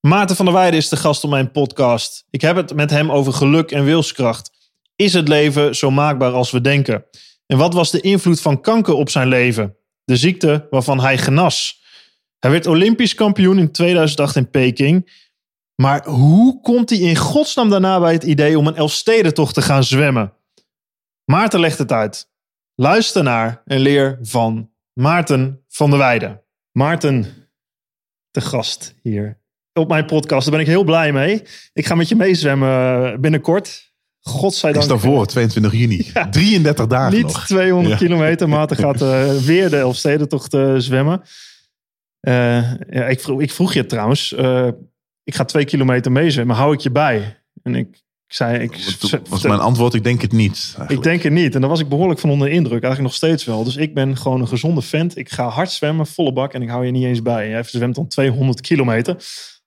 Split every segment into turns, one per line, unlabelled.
Maarten van der Weijden is de gast op mijn podcast. Ik heb het met hem over geluk en wilskracht. Is het leven zo maakbaar als we denken? En wat was de invloed van kanker op zijn leven? De ziekte waarvan hij genas. Hij werd Olympisch kampioen in 2008 in Peking. Maar hoe komt hij in godsnaam daarna bij het idee om een Elfstedentocht te gaan zwemmen? Maarten legt het uit. Luister naar en leer van Maarten van der Weijden. Maarten, de gast hier op mijn podcast. Daar ben ik heel blij mee. Ik ga met je meezwemmen binnenkort. Godzijdank.
Is daarvoor, 22 juni. 33 dagen
Niet
nog.
200
Ja.
kilometer. Maarten gaat eh, weer de Elfstedentocht eh zwemmen. Eh, ja, ik, vroeg, ik vroeg je trouwens. eh, ik ga twee kilometer meezwemmen. Hou ik je bij? En ik, ik zei... Ik,
was mijn antwoord? Ik denk het niet. eigenlijk.
ik denk het niet. En daar was ik behoorlijk van onder de indruk. Eigenlijk nog steeds wel. Dus ik ben gewoon een gezonde vent. Ik ga hard zwemmen, volle bak. En ik hou je niet eens bij. Jij zwemt dan 200 kilometer.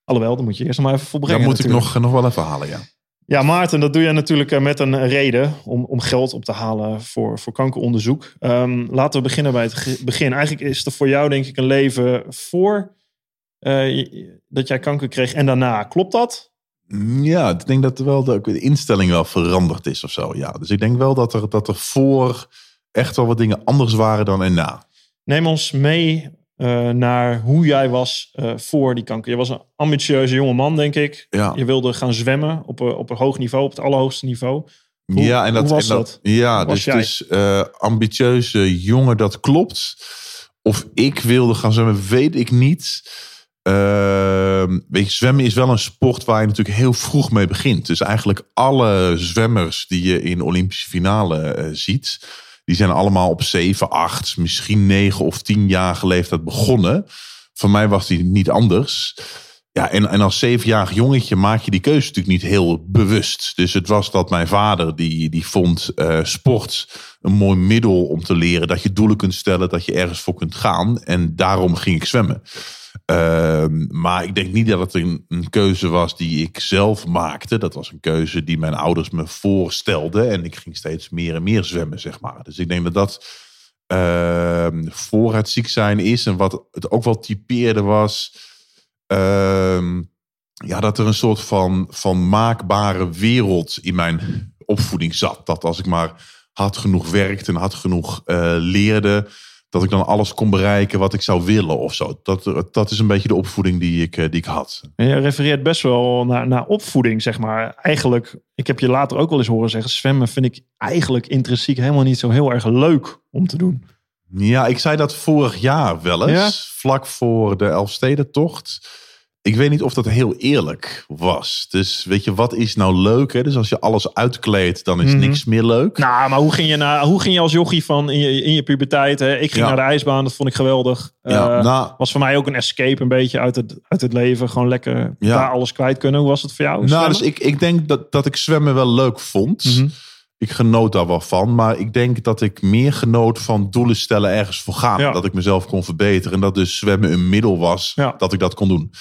Alhoewel, dan moet je eerst nog maar even
Dat
volbrengen.
moet ik nog, nog wel even halen, ja.
Ja, Maarten, dat doe je natuurlijk eh, met een reden om, om geld op te halen voor, voor kankeronderzoek. Ehm, laten we beginnen bij het begin. Eigenlijk is er voor jou denk ik een leven voor eh, dat jij kanker kreeg en daarna. Klopt dat?
Ja, ik denk dat wel de, de instelling wel veranderd is of zo. Ja. Dus ik denk wel dat er, dat er voor echt wel wat dingen anders waren dan en na.
Neem ons mee eh, naar hoe jij was eh, voor die kanker. Je was een ambitieuze jonge man, denk ik.
Ja,
Je wilde gaan zwemmen op, een- op een hoog niveau, op het allerhoogste niveau. Hoe-
ja en dat,
was
en
dat?
Ja,
was
dus eh, ambitieuze jongen, dat klopt. Of ik wilde gaan zwemmen, weet ik niet. Ehm, weet je, zwemmen is wel een sport waar je natuurlijk heel vroeg mee begint. Dus eigenlijk alle zwemmers die je in de Olympische finale eh, ziet, die zijn allemaal op 7, 8, misschien 9 of 10 jaar leeftijd begonnen. Voor mij was die niet anders. Ja, en, en als zevenjarig jongetje maak je die keuze natuurlijk niet heel bewust. Dus het was dat mijn vader, die, die vond eh, sport een mooi middel om te leren dat je doelen kunt stellen, dat je ergens voor kunt gaan. En daarom ging ik zwemmen. Ehm, maar ik denk niet dat het een, een keuze was die ik zelf maakte. Dat was een keuze die mijn ouders me voorstelden. En ik ging steeds meer en meer zwemmen, zeg maar. Dus ik denk dat dat ehm, voor het ziek zijn is. En wat het ook wel typeerde was. ehm, ja, dat er een soort van, van maakbare wereld in mijn opvoeding zat. Dat als ik maar hard genoeg werkte en hard genoeg eh, leerde, dat ik dan alles kon bereiken wat ik zou willen of zo. Dat, dat is een beetje de opvoeding die ik, eh, die ik had.
En je refereert best wel naar, naar opvoeding, zeg maar. Eigenlijk, ik heb je later ook wel eens horen zeggen... zwemmen vind ik eigenlijk intrinsiek helemaal niet zo heel erg leuk om te doen.
Ja, ik zei dat vorig jaar wel eens, vlak voor de Elfstedentocht. Ik weet niet of dat heel eerlijk was. Dus weet je, wat is nou leuk? Hè? Dus als je alles uitkleedt, dan is
Mhm.
niks meer leuk.
Nou, maar hoe ging je, naar, hoe ging je als jochie van in je, in je puberteit? Hè? Ik ging
Ja.
naar de ijsbaan, dat vond ik geweldig.
ja,
Eh,
nou,
was voor mij ook een escape een beetje uit het, uit het leven. Gewoon lekker
Ja.
daar alles kwijt kunnen. Hoe was het voor jou?
nou
zwemmen?
dus ik, ik denk dat, dat ik zwemmen wel leuk vond.
Mhm.
Ik genoot daar wel van. Maar ik denk dat ik meer genoot van doelen stellen ergens voor gaan.
Ja.
Dat ik mezelf kon verbeteren. En dat dus zwemmen een middel was
Ja.
dat ik dat kon doen.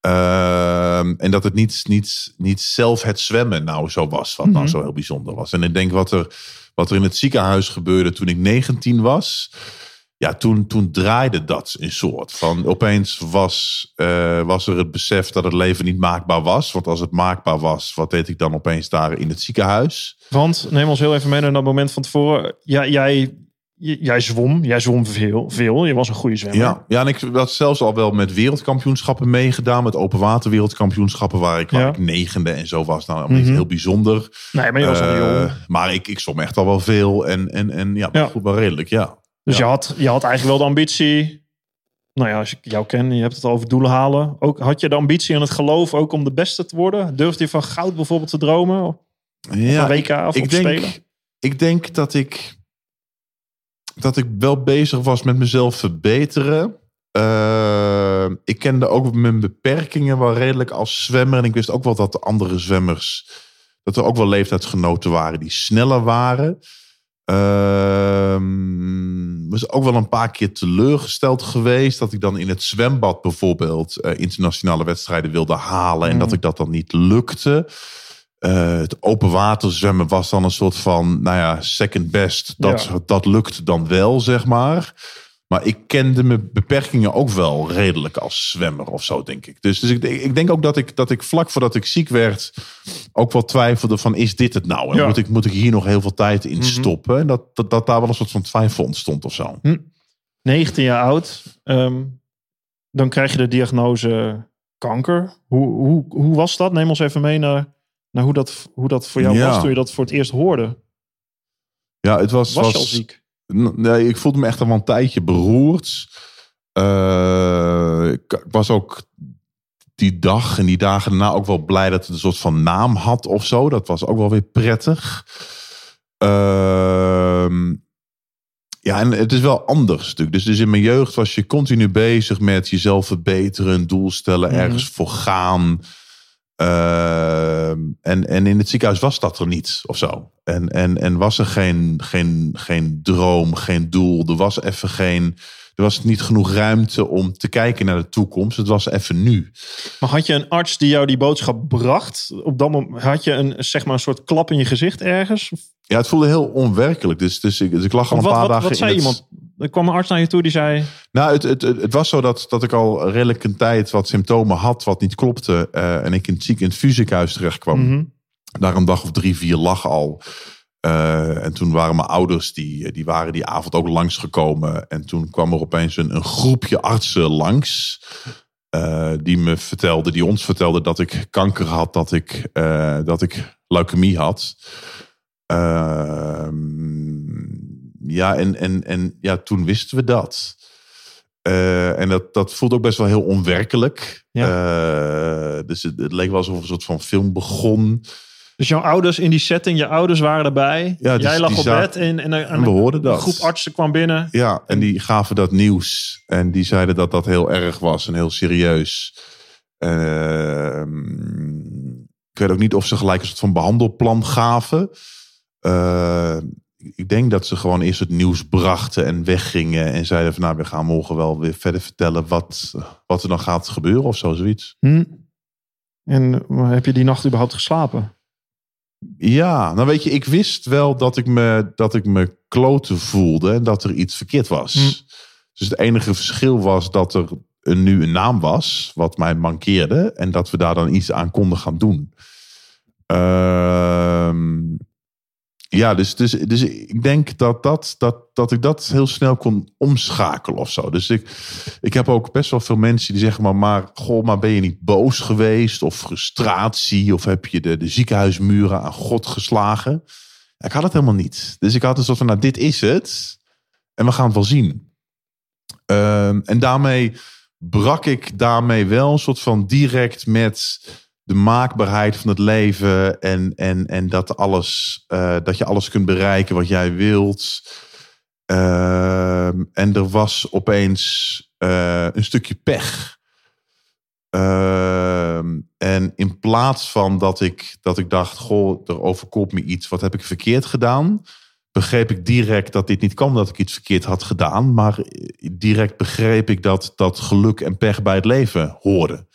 Ehm, en dat het niet, niet, niet zelf het zwemmen nou zo was. Wat nou
Mhm.
zo heel bijzonder was. En ik denk wat er, wat er in het ziekenhuis gebeurde toen ik 19 was. Ja, toen, toen draaide dat een soort van. Opeens was, eh, was er het besef dat het leven niet maakbaar was. Want als het maakbaar was, wat deed ik dan opeens daar in het ziekenhuis?
Want neem ons heel even mee naar dat moment van tevoren. Ja, jij, j- jij zwom. Jij zwom veel, veel. Je was een goede zwemmer.
Ja, ja, en ik had zelfs al wel met wereldkampioenschappen meegedaan. Met open water wereldkampioenschappen waar ik, waar
Ja.
ik negende en zo was. Nou, niet
Mhm.
heel bijzonder.
Nee, maar je was al
Eh,
jong.
maar ik, ik zwom echt al wel veel. En, en, en ja,
Ja.
goed, wel redelijk, ja.
Dus
ja.
je, had, je had eigenlijk wel de ambitie. Nou ja, als ik jou ken, je hebt het over doelen halen. Ook, had je de ambitie en het geloof ook om de beste te worden? Durfde je van goud bijvoorbeeld te dromen? Of
ja
van WK of
ik
op
denk,
Spelen?
ik denk dat ik, dat ik wel bezig was met mezelf verbeteren. Eh, ik kende ook mijn beperkingen wel redelijk als zwemmer. En ik wist ook wel dat de andere zwemmers... dat er ook wel leeftijdsgenoten waren die sneller waren. Ehm was ook wel een paar keer teleurgesteld geweest. Dat ik dan in het zwembad bijvoorbeeld eh, internationale wedstrijden wilde halen. En dat ik dat dan niet lukte. Eh, het open water zwemmen was dan een soort van, nou ja, second best. Dat,
Ja.
dat lukt dan wel, zeg maar. Maar ik kende mijn beperkingen ook wel redelijk als zwemmer of zo, denk ik. Dus, dus ik, ik denk ook dat ik, dat ik vlak voordat ik ziek werd... ook wel twijfelde van, is dit het nou? En
Ja.
moet, ik, moet ik hier nog heel veel tijd in stoppen? En dat, dat, dat daar wel een soort van twijfel ontstond of zo.
19 jaar oud. ehm, dan krijg je de diagnose kanker. Hoe, hoe, hoe was dat? Neem ons even mee naar, naar hoe, dat, hoe dat voor jou
Ja.
was toen je dat voor het eerst hoorde.
Ja, het was...
Was,
was
je al ziek?
Nee, ik voelde me echt al een tijdje beroerd. Eh, ik, was ook die dag en die dagen daarna ook wel blij dat het een soort van naam had of zo. Dat was ook wel weer prettig. Ehm, ja, en het is wel anders natuurlijk. Dus, dus in mijn jeugd was je continu bezig met jezelf verbeteren, een doel stellen,
Mhm.
ergens voor gaan. Ehm, en, en in het ziekenhuis was dat er niet of zo. En, en, en was er geen, geen, geen droom, geen doel. Er was even geen. Er was niet genoeg ruimte om te kijken naar de toekomst. Het was even nu.
Maar had je een arts die jou die boodschap bracht? Op dat moment had je een, zeg maar, een soort klap in je gezicht ergens?
Ja, het voelde heel onwerkelijk. Dus, dus, ik, dus ik lag al een
wat,
paar
wat,
dagen
wat zei
in het-
iemand? Er kwam een arts naar je toe die zei...
Nou, het, het, het, was zo dat, dat ik al redelijk een tijd wat symptomen had wat niet klopte. eh, en ik in het ziek in het terecht kwam.
mhm,
Daar een dag of drie, vier lag al. Eh, en toen waren mijn ouders, die, die waren die avond ook langsgekomen. En toen kwam er opeens een, een groepje artsen langs. eh, die me vertelde, die ons vertelde dat ik kanker had, dat ik, eh, dat ik leukemie had. Ehm, ja, en, en, en ja, toen wisten we dat. Eh, en dat, dat voelde ook best wel heel onwerkelijk. Eh, dus het, het leek wel alsof een soort van film begon.
Dus jouw ouders in die setting, je ouders waren erbij.
Ja,
Jij lag op bed en, en, en
En we hoorden
een
dat.
groep artsen kwam binnen.
Ja, en die gaven dat nieuws. En die zeiden dat dat heel erg was en heel serieus. Ehm, ik weet ook niet of ze gelijk een soort van behandelplan gaven. Ik denk dat ze gewoon eerst het nieuws brachten en weggingen. En zeiden van nou, we gaan morgen wel weer verder vertellen wat, wat er dan gaat gebeuren of zo, zoiets.
Hm. En eh, heb je die nacht überhaupt geslapen?
Ja, nou weet je, ik wist wel dat ik me, dat ik me kloten voelde en dat er iets verkeerd was.
Hm.
Dus het enige verschil was dat er een, nu een naam was, wat mij mankeerde, en dat we daar dan iets aan konden gaan doen. Ehm, ja, dus, dus, dus ik denk dat, dat, dat, dat ik dat heel snel kon omschakelen of zo. Dus ik, ik heb ook best wel veel mensen die zeggen maar, maar, goh, maar ben je niet boos geweest? Of frustratie? Of heb je de, de ziekenhuismuren aan God geslagen? Ik had het helemaal niet. Dus ik had een soort van, nou, dit is het. En we gaan het wel zien. Ehm, en daarmee brak ik daarmee wel een soort van direct met de maakbaarheid van het leven en, en, en dat, alles, eh, dat je alles kunt bereiken wat jij wilt. Ehm, en er was opeens eh, een stukje pech. Ehm, en in plaats van dat ik, dat ik dacht, goh, er overkomt me iets, wat heb ik verkeerd gedaan? Begreep ik direct dat dit niet kwam dat ik iets verkeerd had gedaan. Maar direct begreep ik dat, dat geluk en pech bij het leven hoorden.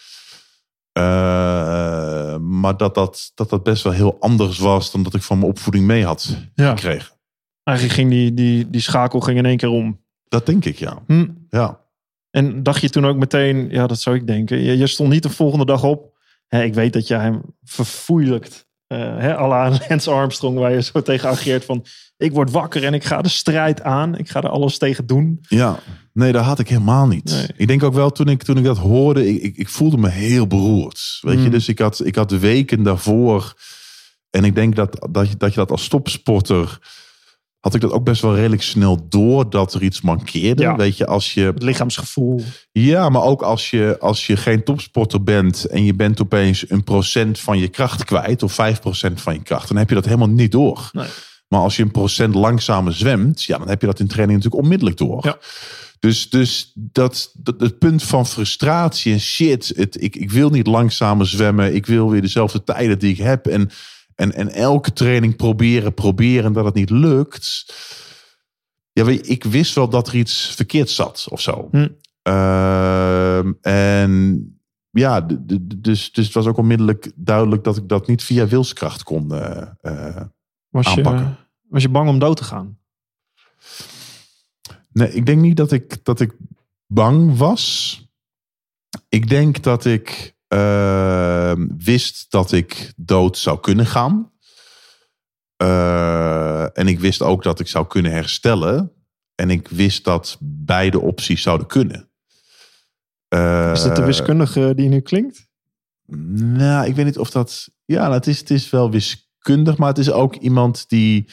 Eh, maar dat dat, dat dat best wel heel anders was dan dat ik van mijn opvoeding mee had
Ja.
gekregen.
Eigenlijk ging die, die, die schakel ging in één keer om.
Dat denk ik, ja.
Hm.
ja.
En dacht je toen ook meteen, ja, dat zou ik denken. Je, je stond niet de volgende dag op. Hè, ik weet dat jij hem verfoeilijkt. eh hè, à la Lance Armstrong, waar je zo tegen ageert van... ik word wakker en ik ga de strijd aan. Ik ga er alles tegen doen.
Ja, nee, dat had ik helemaal niet.
Nee.
Ik denk ook wel toen ik, toen ik dat hoorde, ik, ik, ik voelde me heel beroerd. Weet je,
Mm.
dus ik had, ik had de weken daarvoor. En ik denk dat, dat, je, dat je dat als topsporter. had ik dat ook best wel redelijk snel door dat er iets mankeerde.
Ja.
Weet je, als je.
Het lichaamsgevoel.
Ja, maar ook als je, als je geen topsporter bent. en je bent opeens een procent van je kracht kwijt. of 5% van je kracht. dan heb je dat helemaal niet door.
Nee.
Maar als je een procent langzamer zwemt, ja, dan heb je dat in training natuurlijk onmiddellijk door.
Ja.
Dus, dus dat, dat, het punt van frustratie en shit. Het, ik, ik wil niet langzamer zwemmen. Ik wil weer dezelfde tijden die ik heb. En, en, en elke training proberen, proberen dat het niet lukt. Ja, ik wist wel dat er iets verkeerd zat of zo.
Hm.
Ehm, en ja, dus, dus het was ook onmiddellijk duidelijk dat ik dat niet via wilskracht kon. eh, eh.
Was je, was je bang om dood te gaan?
Nee, ik denk niet dat ik, dat ik bang was. Ik denk dat ik eh, wist dat ik dood zou kunnen gaan. Eh, en ik wist ook dat ik zou kunnen herstellen. En ik wist dat beide opties zouden kunnen. Eh,
Is dat de wiskundige die nu klinkt?
Nou, ik weet niet of dat. Ja, nou, het, is, het is wel wiskundig, maar het is ook iemand die,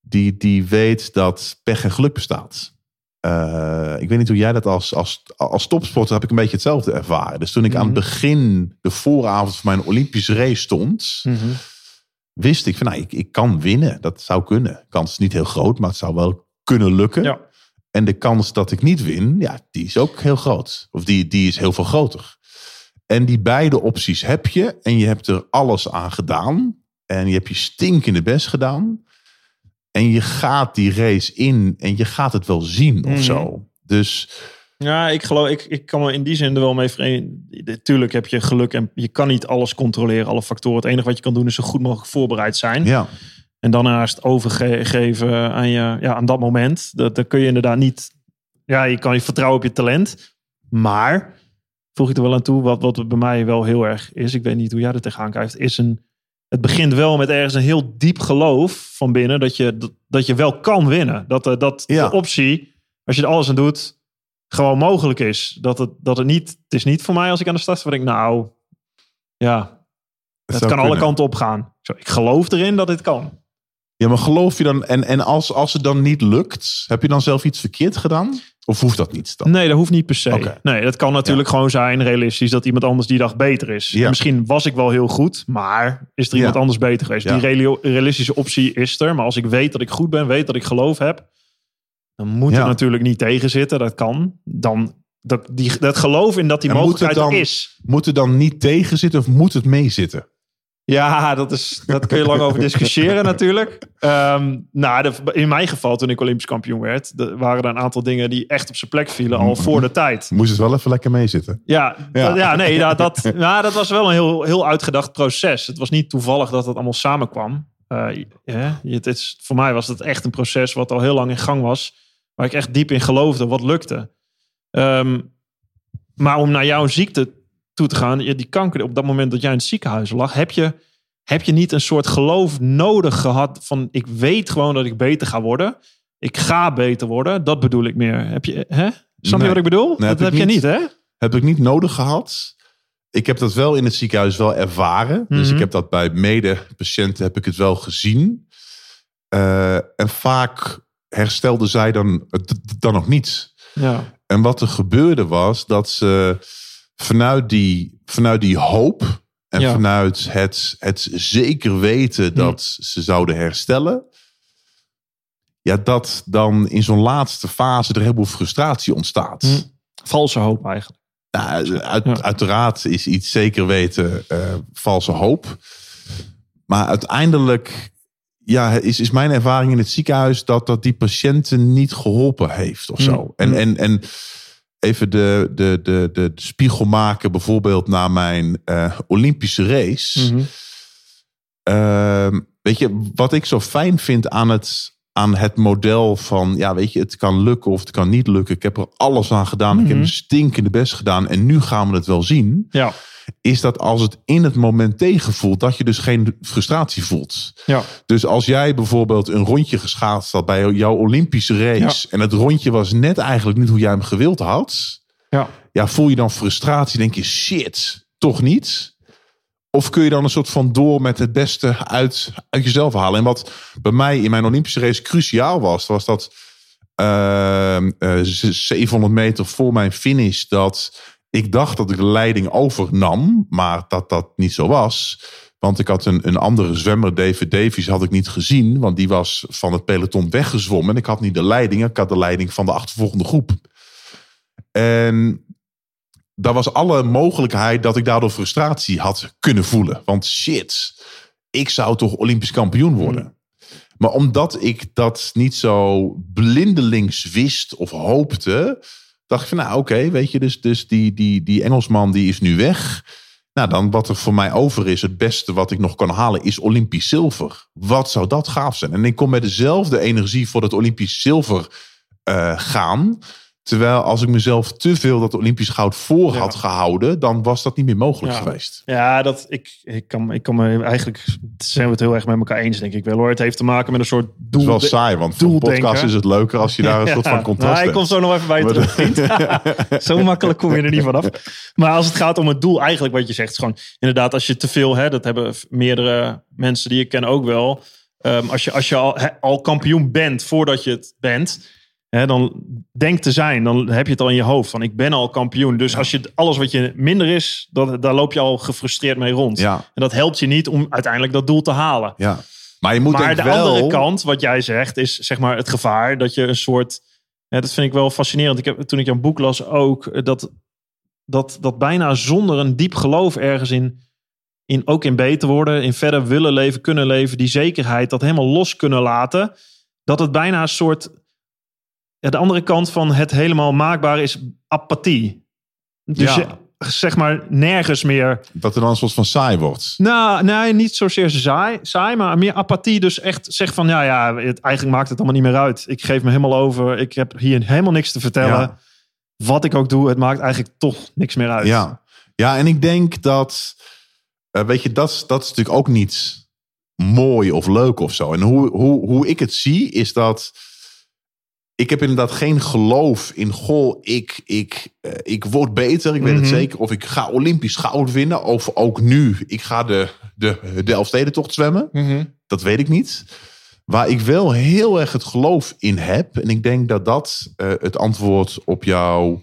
die, die weet dat pech en geluk bestaat. Eh, ik weet niet hoe jij dat als, als, als topsporter heb ik een beetje hetzelfde ervaren. Dus toen ik aan het
Mhm.
begin, de vooravond van mijn Olympische race stond, wist ik van nou, ik, ik kan winnen. Dat zou kunnen. De kans is niet heel groot, maar het zou wel kunnen lukken.
Ja.
En de kans dat ik niet win, ja, die is ook heel groot. Of die, die is heel veel groter. En die beide opties heb je. En je hebt er alles aan gedaan. En je hebt je stinkende best gedaan. En je gaat die race in. En je gaat het wel zien of
Mhm.
zo. Dus
Ja, ik geloof, ik, ik kan me in die zin er wel mee verenigen. Tuurlijk heb je geluk en je kan niet alles controleren, alle factoren. Het enige wat je kan doen is zo goed mogelijk voorbereid zijn.
ja,
En dan naast overgeven aan, je, ja, aan dat moment. Dat, dan kun je inderdaad niet... Ja, je kan je vertrouwen op je talent. Maar, voeg ik er wel aan toe, wat, wat bij mij wel heel erg is. Ik weet niet hoe jij er tegenaan kijkt. Is een, het begint wel met ergens een heel diep geloof van binnen. Dat je, dat, dat je wel kan winnen. Dat, eh, dat
Ja.
de optie, als je er alles aan doet, gewoon mogelijk is. Dat het, dat het niet... Het is niet voor mij als ik aan de start sta, denk ik, nou... Ja, het kan alle kanten op gaan. Zo, ik geloof erin dat dit kan.
Ja, maar geloof je dan... En, en als, als het dan niet lukt, heb je dan zelf iets verkeerd gedaan? Of hoeft dat niet dan?
Nee, dat hoeft niet per se. Nee, dat kan natuurlijk gewoon zijn, realistisch, dat iemand anders die dag beter is.
Ja.
Misschien was ik wel heel goed, maar is er iemand
Ja.
anders beter geweest? Die reali- realistische optie is er. Maar als ik weet dat ik goed ben, weet dat ik geloof heb, dan moet het natuurlijk niet tegenzitten. Dat kan. Dan, dat, die, dat geloof in dat die
En moet het
mogelijkheid er
dan-
is.
Moet er dan niet tegen zitten of moet het meezitten?
Ja, dat, is, dat kun je lang over discussiëren natuurlijk. Ehm, nou, de- in mijn geval, toen ik Olympisch kampioen werd, de- waren er een aantal dingen die echt op zijn plek vielen al voor de tijd.
Moest het wel even lekker meezitten?
Ja,
Ja.
dat- ja nee, ja, dat, ja, dat was wel een heel, heel uitgedacht proces. Het was niet toevallig dat het allemaal samenkwam. Ja, het is, voor mij was het echt een proces wat al heel lang in gang was. Waar ik echt diep in geloofde wat lukte. Ehm, maar om naar jouw ziekte toe te gaan, die kanker op dat moment dat jij in het ziekenhuis lag, heb je, heb je niet een soort geloof nodig gehad van ik weet gewoon dat ik beter ga worden. Ik ga beter worden. Dat bedoel ik meer. Heb je, hè? Snap je
Nee.
wat ik bedoel? dat heb je
niet.
hè?
Heb ik niet nodig gehad. Ik heb dat wel in het ziekenhuis wel ervaren. Dus
Mhm.
ik heb dat bij medepatiënten heb ik het wel gezien. Eh, en vaak herstelde zij dan, dan nog niet.
Ja.
En wat er gebeurde was dat ze vanuit die, vanuit die hoop en
Ja.
vanuit het, het zeker weten dat ze zouden herstellen. Ja, dat dan in zo'n laatste fase er een heleboel frustratie ontstaat.
Hm. Valse hoop eigenlijk.
Nou, uit,
Ja.
Uiteraard is iets zeker weten eh, valse hoop. Maar uiteindelijk ja, is, is mijn ervaring in het ziekenhuis dat dat die patiënten niet geholpen heeft of zo.
Mm.
En,
Mm.
en, en even de, de, de, de, de spiegel maken bijvoorbeeld naar mijn eh, Olympische race.
Mhm.
Ehm, weet je, wat ik zo fijn vind aan het, aan het model van, ja, weet je, het kan lukken of het kan niet lukken. Ik heb er alles aan gedaan. Ik heb
Mhm.
mijn stinkende best gedaan en nu gaan we het wel zien.
Ja.
Is dat als het in het moment tegenvoelt, dat je dus geen frustratie voelt.
Ja.
Dus als jij bijvoorbeeld een rondje geschaatst had bij jouw Olympische race. En het rondje was net eigenlijk niet hoe jij hem gewild had.
Ja.
Ja, voel je dan frustratie? Denk je, shit, toch niet? Of kun je dan een soort van door met het beste uit, uit jezelf halen? En wat bij mij in mijn Olympische race cruciaal was, was dat ehm, eh, z- 700 meter voor mijn finish, dat ik dacht dat ik de leiding overnam, maar dat dat niet zo was. Want ik had een, een andere zwemmer, David Davies, had ik niet gezien. Want die was van het peloton weggezwommen. En ik had niet de leiding, ik had de leiding van de achtervolgende groep. En daar was alle mogelijkheid dat ik daardoor frustratie had kunnen voelen. Want shit, ik zou toch Olympisch kampioen worden. Maar omdat ik dat niet zo blindelings wist of hoopte, dacht ik van nou oké, weet je, dus, dus die, die, die Engelsman die is nu weg. Nou, dan wat er voor mij over is, het beste wat ik nog kan halen, is Olympisch zilver. Wat zou dat gaaf zijn? En ik kon met dezelfde energie voor het Olympisch zilver uh, gaan. Terwijl als ik mezelf te veel dat Olympisch goud voor had gehouden, dan was dat niet meer mogelijk geweest.
Ja, dat, ik, ik, kan, ik kan me eigenlijk, zijn we het heel erg met elkaar eens, denk ik wel hoor. Het heeft te maken met een soort doel.
Het is wel saai, want voor een podcast is het leuker als je daar een soort van contrast nou.
Ik kom zo nog even bij je terug, vriend. zo makkelijk kom je er niet vanaf. Maar als het gaat om het doel, eigenlijk wat je zegt, is gewoon inderdaad, als je te veel, hè, dat hebben meerdere mensen die ik ken ook wel. Um, als je, als je al, al kampioen bent voordat je het bent hè, dan denkt te zijn, dan heb je het al in je hoofd van ik ben al kampioen. Dus als je alles wat je minder is, dat, daar loop je al gefrustreerd mee rond.
Ja.
En dat helpt je niet om uiteindelijk dat doel te halen.
Ja. Maar, je moet
maar de
wel...
andere kant, wat jij zegt, is zeg maar het gevaar dat je een soort. Ja, dat vind ik wel fascinerend. Ik heb, toen ik jouw boek las ook, eh, dat, dat, dat bijna zonder een diep geloof ergens in, in, ook in beter worden, in verder willen leven, kunnen leven, die zekerheid, dat helemaal los kunnen laten, dat het bijna een soort ja, de andere kant van het helemaal maakbaar is apathie. Dus
Ja.
je, zeg maar nergens meer.
Dat er dan een soort van saai wordt.
Nou, nee, niet zozeer saai, saai, maar meer apathie. Dus echt zeg van, ja, ja, het, eigenlijk maakt het allemaal niet meer uit. Ik geef me helemaal over. Ik heb hier helemaal niks te vertellen.
Ja.
Wat ik ook doe, het maakt eigenlijk toch niks meer uit.
Ja, ja en ik denk dat, eh, weet je, dat, dat is natuurlijk ook niet mooi of leuk of zo. En hoe, hoe, hoe ik het zie, is dat ik heb inderdaad geen geloof in, goh, ik, ik, eh, ik word beter, ik weet het
Mhm.
zeker. Of ik ga Olympisch goud winnen. Of ook nu, ik ga de, de, de Elfstedentocht zwemmen.
Mhm.
Dat weet ik niet. Waar ik wel heel erg het geloof in heb. En ik denk dat dat eh, het antwoord op jouw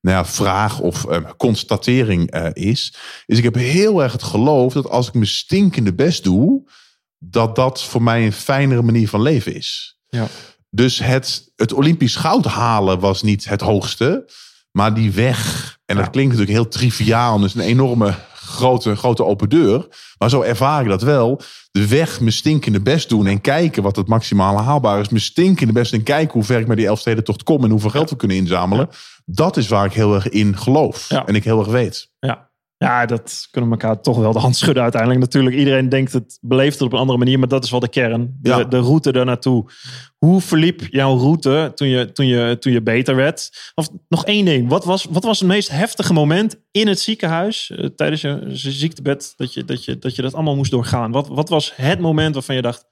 nou ja, vraag of eh, constatering is. Is ik heb heel erg het geloof dat als ik mijn stinkende best doe. Dat dat voor mij een fijnere manier van leven is.
Ja.
Dus het, het Olympisch goud halen was niet het hoogste. Maar die weg. En dat klinkt natuurlijk heel triviaal. Dus een enorme grote, grote open deur. Maar zo ervaar ik dat wel. De weg mijn stinkende best doen. En kijken wat het maximale haalbaar is. Mijn stinkende best en kijken hoe ver ik met die Elfstedentocht kom. En hoeveel geld we kunnen inzamelen. Dat is waar ik heel erg in geloof.
Ja.
En ik heel erg weet.
Ja. Ja, dat kunnen we elkaar toch wel de hand schudden uiteindelijk. Natuurlijk, iedereen denkt het, beleeft het op een andere manier, maar dat is wel de kern. De,
Ja.
de route daar naartoe. Hoe verliep jouw route toen je, toen, je, toen je beter werd? Of nog één ding. Wat was, wat was het meest heftige moment in het ziekenhuis eh, tijdens je ziektebed dat je, dat, je, dat je dat allemaal moest doorgaan? Wat, wat was het moment waarvan je dacht,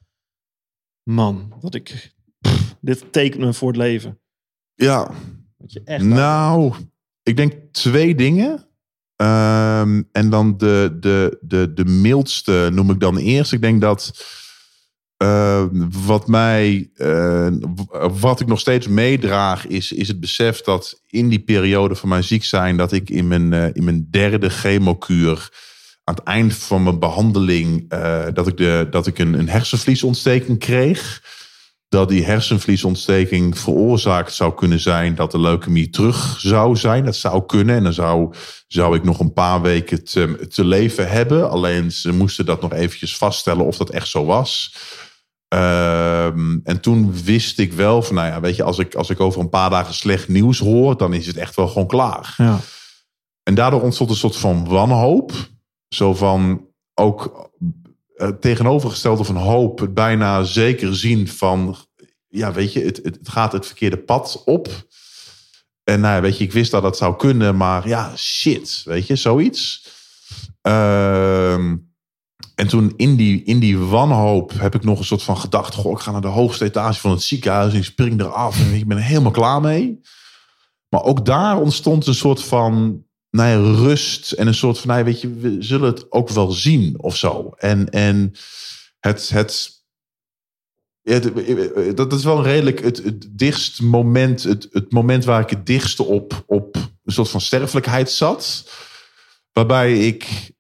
man, dat ik, pff, dit tekent me voor het leven?
Ja,
Dat je echt,
Nou, ik denk twee dingen. Ehm, en dan de, de, de, de mildste noem ik dan eerst. Ik denk dat eh, wat mij, eh, wat ik nog steeds meedraag, is, is het besef dat in die periode van mijn ziek zijn, dat ik in mijn, eh, in mijn derde chemokuur aan het eind van mijn behandeling, eh, dat ik, de, dat ik een, een hersenvliesontsteking kreeg dat die hersenvliesontsteking veroorzaakt zou kunnen zijn dat de leukemie terug zou zijn. Dat zou kunnen en dan zou, zou ik nog een paar weken te, te leven hebben. Alleen ze moesten dat nog eventjes vaststellen of dat echt zo was. Ehm, en toen wist ik wel van, nou ja, weet je, als ik, als ik over een paar dagen slecht nieuws hoor, dan is het echt wel gewoon klaar.
ja.
En daardoor ontstond een soort van wanhoop. Zo van ook eh, tegenovergestelde van hoop, het bijna zeker zien van, ja, weet je, het, het, gaat het verkeerde pad op. En nou ja, weet je, ik wist dat dat zou kunnen, maar ja, shit, weet je, zoiets. Ehm, en toen in die, in die wanhoop heb ik nog een soort van gedacht, goh, ik ga naar de hoogste etage van het ziekenhuis en ik spring eraf en ik ben helemaal klaar mee. Maar ook daar ontstond een soort van nou ja, rust en een soort van, nou weet je, we zullen het ook wel zien of zo. En, en het, het- dat is wel redelijk het, het dichtst moment, het, het moment waar ik het dichtste op, op een soort van sterfelijkheid zat. Waarbij ik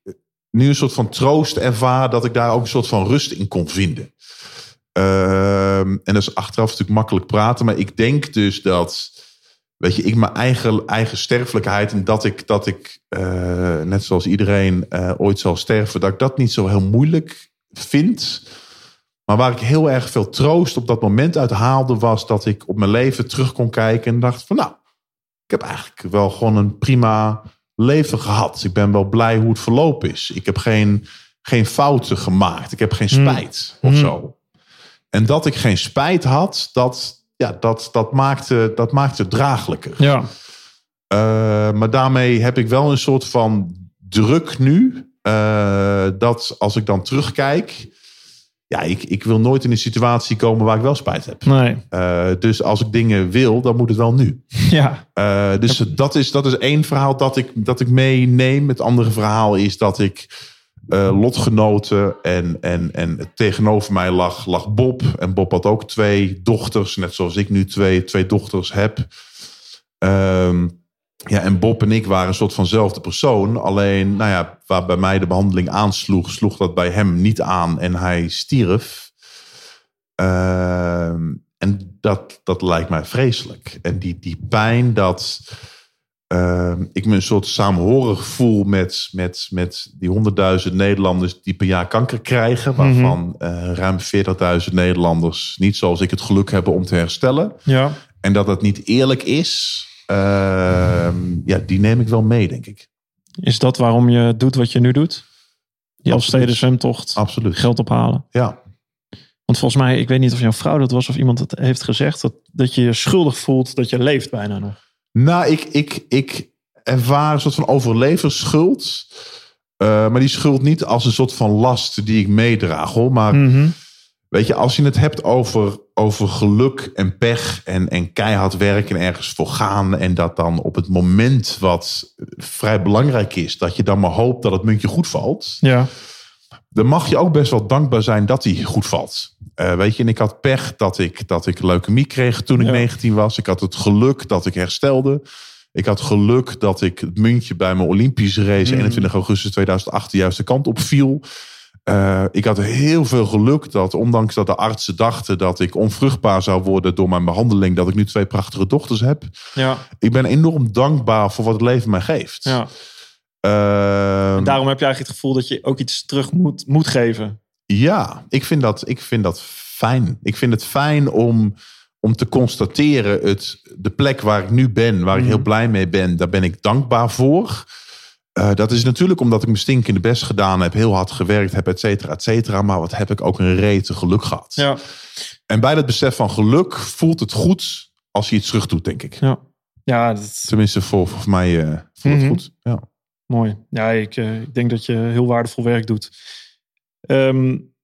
nu een soort van troost ervaar dat ik daar ook een soort van rust in kon vinden. Ehm, en dat is achteraf natuurlijk makkelijk praten, maar ik denk dus dat weet je, ik mijn eigen, eigen sterfelijkheid en dat ik, dat ik eh, net zoals iedereen eh, ooit zal sterven, dat ik dat niet zo heel moeilijk vind. Maar waar ik heel erg veel troost op dat moment uit haalde, was dat ik op mijn leven terug kon kijken en dacht van nou, ik heb eigenlijk wel gewoon een prima leven gehad. Ik ben wel blij hoe het verlopen is. Ik heb geen, geen fouten gemaakt. Ik heb geen spijt of zo. En dat ik geen spijt had, dat, ja, dat, dat, maakte, dat maakte het draaglijker.
Ja.
Uh, maar daarmee heb ik wel een soort van druk nu. Uh, dat als ik dan terugkijk. Ja, ik, ik wil nooit in een situatie komen waar ik wel spijt heb.
Nee.
Uh, dus als ik dingen wil, dan moet het wel nu.
Ja.
dus dat is, dat is één verhaal dat ik, dat ik meeneem. Het andere verhaal is dat ik uh, lotgenoten. En, en, en tegenover mij lag, lag Bob. En Bob had ook twee dochters, net zoals ik nu twee, twee dochters heb. Um, ja, en Bob en ik waren een soort vanzelfde persoon. Alleen, nou ja, waar bij mij de behandeling aansloeg, sloeg dat bij hem niet aan en hij stierf. Uh, en dat, dat lijkt mij vreselijk. En die, die pijn dat uh, ik me een soort saamhorig voel met, met, met die honderdduizend Nederlanders die per jaar kanker krijgen.
Mhm.
Waarvan uh, ruim 40.000 Nederlanders niet zoals ik het geluk hebben om te herstellen.
Ja.
En dat het niet eerlijk is, uh, ja, die neem ik wel mee, denk ik.
Is dat waarom je doet wat je nu doet? Die Elfsteden zwemtocht,
Absoluut.
geld ophalen.
Ja.
Want volgens mij, ik weet niet of jouw vrouw dat was of iemand het heeft gezegd, dat, dat je je schuldig voelt dat je leeft bijna nog.
Nou, ik, ik, ik ervaar een soort van overleversschuld. Uh, maar die schuld niet als een soort van last die ik meedraag hoor. Maar
Mm. Mhm.
weet je, als je het hebt over, over geluk en pech en, en keihard werken en ergens voor gaan. En dat dan op het moment wat vrij belangrijk is, dat je dan maar hoopt dat het muntje goed valt.
Ja.
Dan mag je ook best wel dankbaar zijn dat hij goed valt. Uh, weet je, en ik had pech dat ik, dat ik leukemie kreeg toen ik
Ja.
19 was. Ik had het geluk dat ik herstelde. Ik had geluk dat ik het muntje bij mijn Olympische race
Mhm.
21 augustus 2008 de juiste kant op viel. Uh, ik had heel veel geluk dat, ondanks dat de artsen dachten dat ik onvruchtbaar zou worden door mijn behandeling, dat ik nu twee prachtige dochters heb.
Ja.
Ik ben enorm dankbaar voor wat het leven mij geeft.
ja. En daarom heb je eigenlijk het gevoel dat je ook iets terug moet, moet geven.
Ja, ik vind dat, ik vind dat fijn. Ik vind het fijn om, om te constateren, het, de plek waar ik nu ben, waar ik
Mhm.
heel blij mee ben, daar ben ik dankbaar voor. Uh, dat is natuurlijk omdat ik mijn stinkende best gedaan heb, heel hard gewerkt heb, et cetera, et cetera. Maar wat heb ik ook een rete geluk gehad.
Ja.
En bij dat besef van geluk voelt het goed als je iets terug doet, denk ik.
Ja. Ja, dat,
Tenminste, voor, voor mij uh, voelt
Mhm.
het goed. Ja.
Mooi. Ja, ik, uh, ik denk dat je heel waardevol werk doet. Um,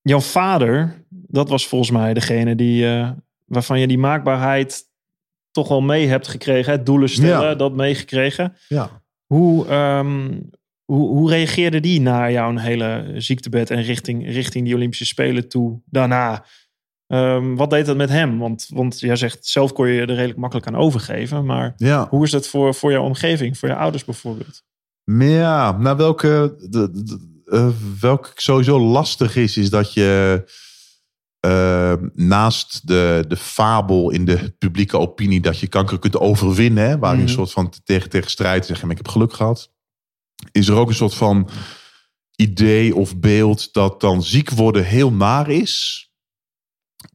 jouw vader, dat was volgens mij degene die, uh, waarvan je die maakbaarheid toch wel mee hebt gekregen. Hè? Doelen stellen,
Ja.
dat meegekregen.
ja.
Hoe, um, hoe, hoe reageerde die na jouw hele ziektebed en richting, richting die Olympische Spelen toe daarna? Um, wat deed dat met hem? Want, want jij zegt zelf kon je er redelijk makkelijk aan overgeven. Maar
ja.
hoe is dat voor, voor jouw omgeving, voor je ouders bijvoorbeeld?
Ja, nou welke, de, de, uh, welke sowieso lastig is, is dat je uh, naast de, de fabel in de publieke opinie dat je kanker kunt overwinnen, hè, waar je
Mhm.
een soort van tegen, tegen strijd zegt, ik heb geluk gehad, is er ook een soort van idee of beeld dat dan ziek worden heel naar is.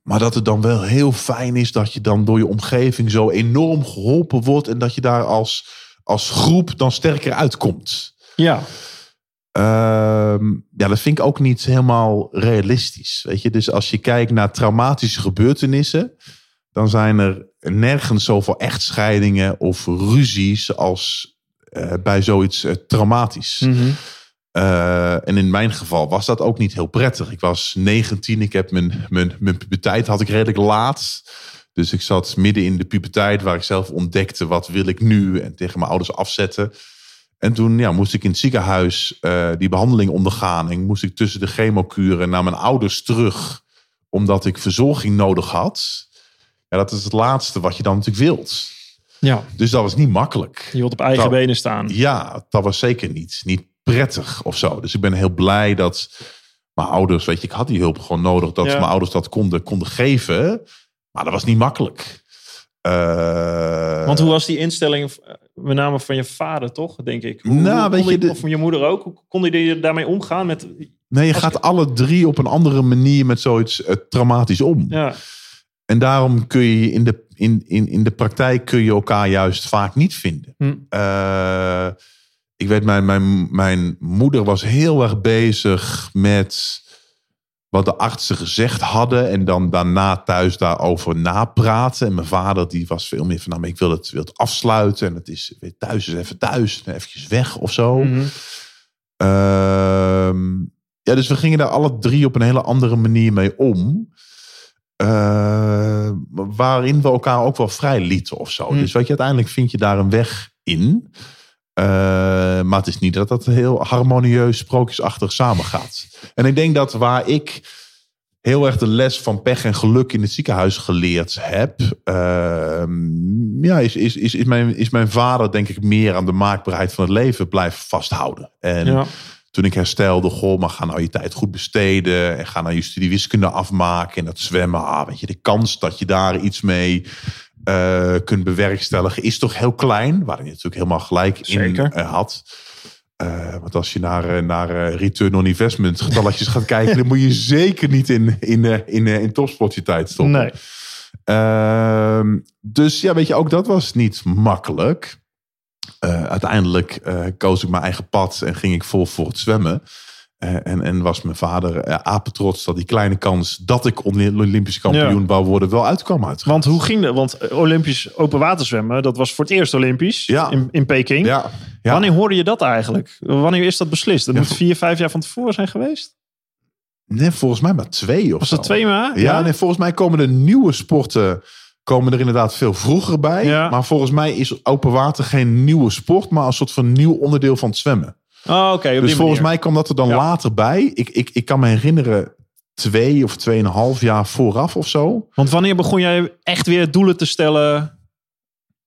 Maar dat het dan wel heel fijn is dat je dan door je omgeving zo enorm geholpen wordt en dat je daar als, als groep dan sterker uitkomt.
Ja.
Uh, ja, dat vind ik ook niet helemaal realistisch. Weet je, dus als je kijkt naar traumatische gebeurtenissen, dan zijn er nergens zoveel echtscheidingen of ruzies als uh, bij zoiets uh, traumatisch.
Mm -hmm.
Uh, en in mijn geval was dat ook niet heel prettig. Ik was 19, ik heb mijn, mijn, mijn puberteit had ik redelijk laat. Dus ik zat midden in de puberteit waar ik zelf ontdekte wat wil ik nu en tegen mijn ouders afzetten. En toen ja, moest ik in het ziekenhuis uh, die behandeling ondergaan. En moest ik tussen de chemokuren naar mijn ouders terug. Omdat ik verzorging nodig had. Ja, dat is het laatste wat je dan natuurlijk wilt.
Ja.
Dus dat was niet makkelijk.
Je wilt op eigen
dat,
benen staan.
Ja, dat was zeker niet, niet prettig of zo. Dus ik ben heel blij dat mijn ouders, weet je, ik had die hulp gewoon nodig. Dat
Ja.
mijn ouders dat konden, konden geven. Maar dat was niet makkelijk. Eh,
Want hoe was die instelling, eh, met name van je vader, toch? Denk ik. Hoe,
Nou,
hoe
weet
kon
je,
die-
de-
Of van je moeder ook. Hoe kon je daarmee omgaan? Met,
Nee, je gaat alle drie op een andere manier met zoiets eh, traumatisch om.
ja.
En daarom kun je in de, in, in, in de praktijk kun je elkaar juist vaak niet vinden.
Hm.
Ik weet, mijn, mijn, mijn moeder was heel erg bezig met wat de artsen gezegd hadden. En dan daarna thuis daarover napraten. En mijn vader die was veel meer van, nou, maar ik wil het, wil het afsluiten. En het is weer thuis is even thuis. en Eventjes weg of zo.
Mhm.
Ehm, ja, dus we gingen daar alle drie op een hele andere manier mee om. Ehm, waarin we elkaar ook wel vrij lieten of zo.
Hm.
Dus weet je, uiteindelijk vind je daar een weg in. Ehm, maar het is niet dat dat heel harmonieus, sprookjesachtig samengaat. En ik denk dat waar ik heel erg de les van pech en geluk in het ziekenhuis geleerd heb. ehm, ja, is, is, is, is, mijn, is mijn vader denk ik meer aan de maakbaarheid van het leven blijven vasthouden. En
Ja.
toen ik herstelde, goh, maar ga nou je tijd goed besteden. En ga nou je studie wiskunde afmaken. En dat zwemmen, ah, weet je, de kans dat je daar iets mee eh, kunt bewerkstelligen is toch heel klein. Waar hij natuurlijk helemaal gelijk in
Zeker.
eh, had. Eh, want als je naar, naar return on investment getalletjes gaat kijken, dan moet je zeker niet in, in, in, eh, in topsport je tijd stoppen.
Nee.
Ehm, dus ja, weet je, ook dat was niet makkelijk. Uiteindelijk koos ik mijn eigen pad en ging ik vol voor het zwemmen. Eh, en, en was mijn vader uh, apetrots dat die kleine kans dat ik Olympisch kampioen
Ja.
wou worden wel uitkwam uit.
Want hoe ging dat? Want Olympisch open waterzwemmen, dat was voor het eerst Olympisch
Ja.
in, in Peking.
Ja, ja.
Wanneer hoorde je dat eigenlijk? Wanneer is dat beslist? Dat moet vier, vijf jaar van tevoren zijn geweest?
Nee, volgens mij maar twee of
Was
zo.
dat twee maanden?
Ja, nee, volgens mij komen de nieuwe sporten komen er inderdaad veel vroeger bij. Maar volgens mij is open water geen nieuwe sport, maar een soort van nieuw onderdeel van het zwemmen.
Oh, oké.
Dus volgens
manier.
mij kwam dat er dan
Ja.
later bij. Ik, ik, ik kan me herinneren twee of tweeënhalf jaar vooraf of zo.
Want wanneer begon jij echt weer doelen te stellen?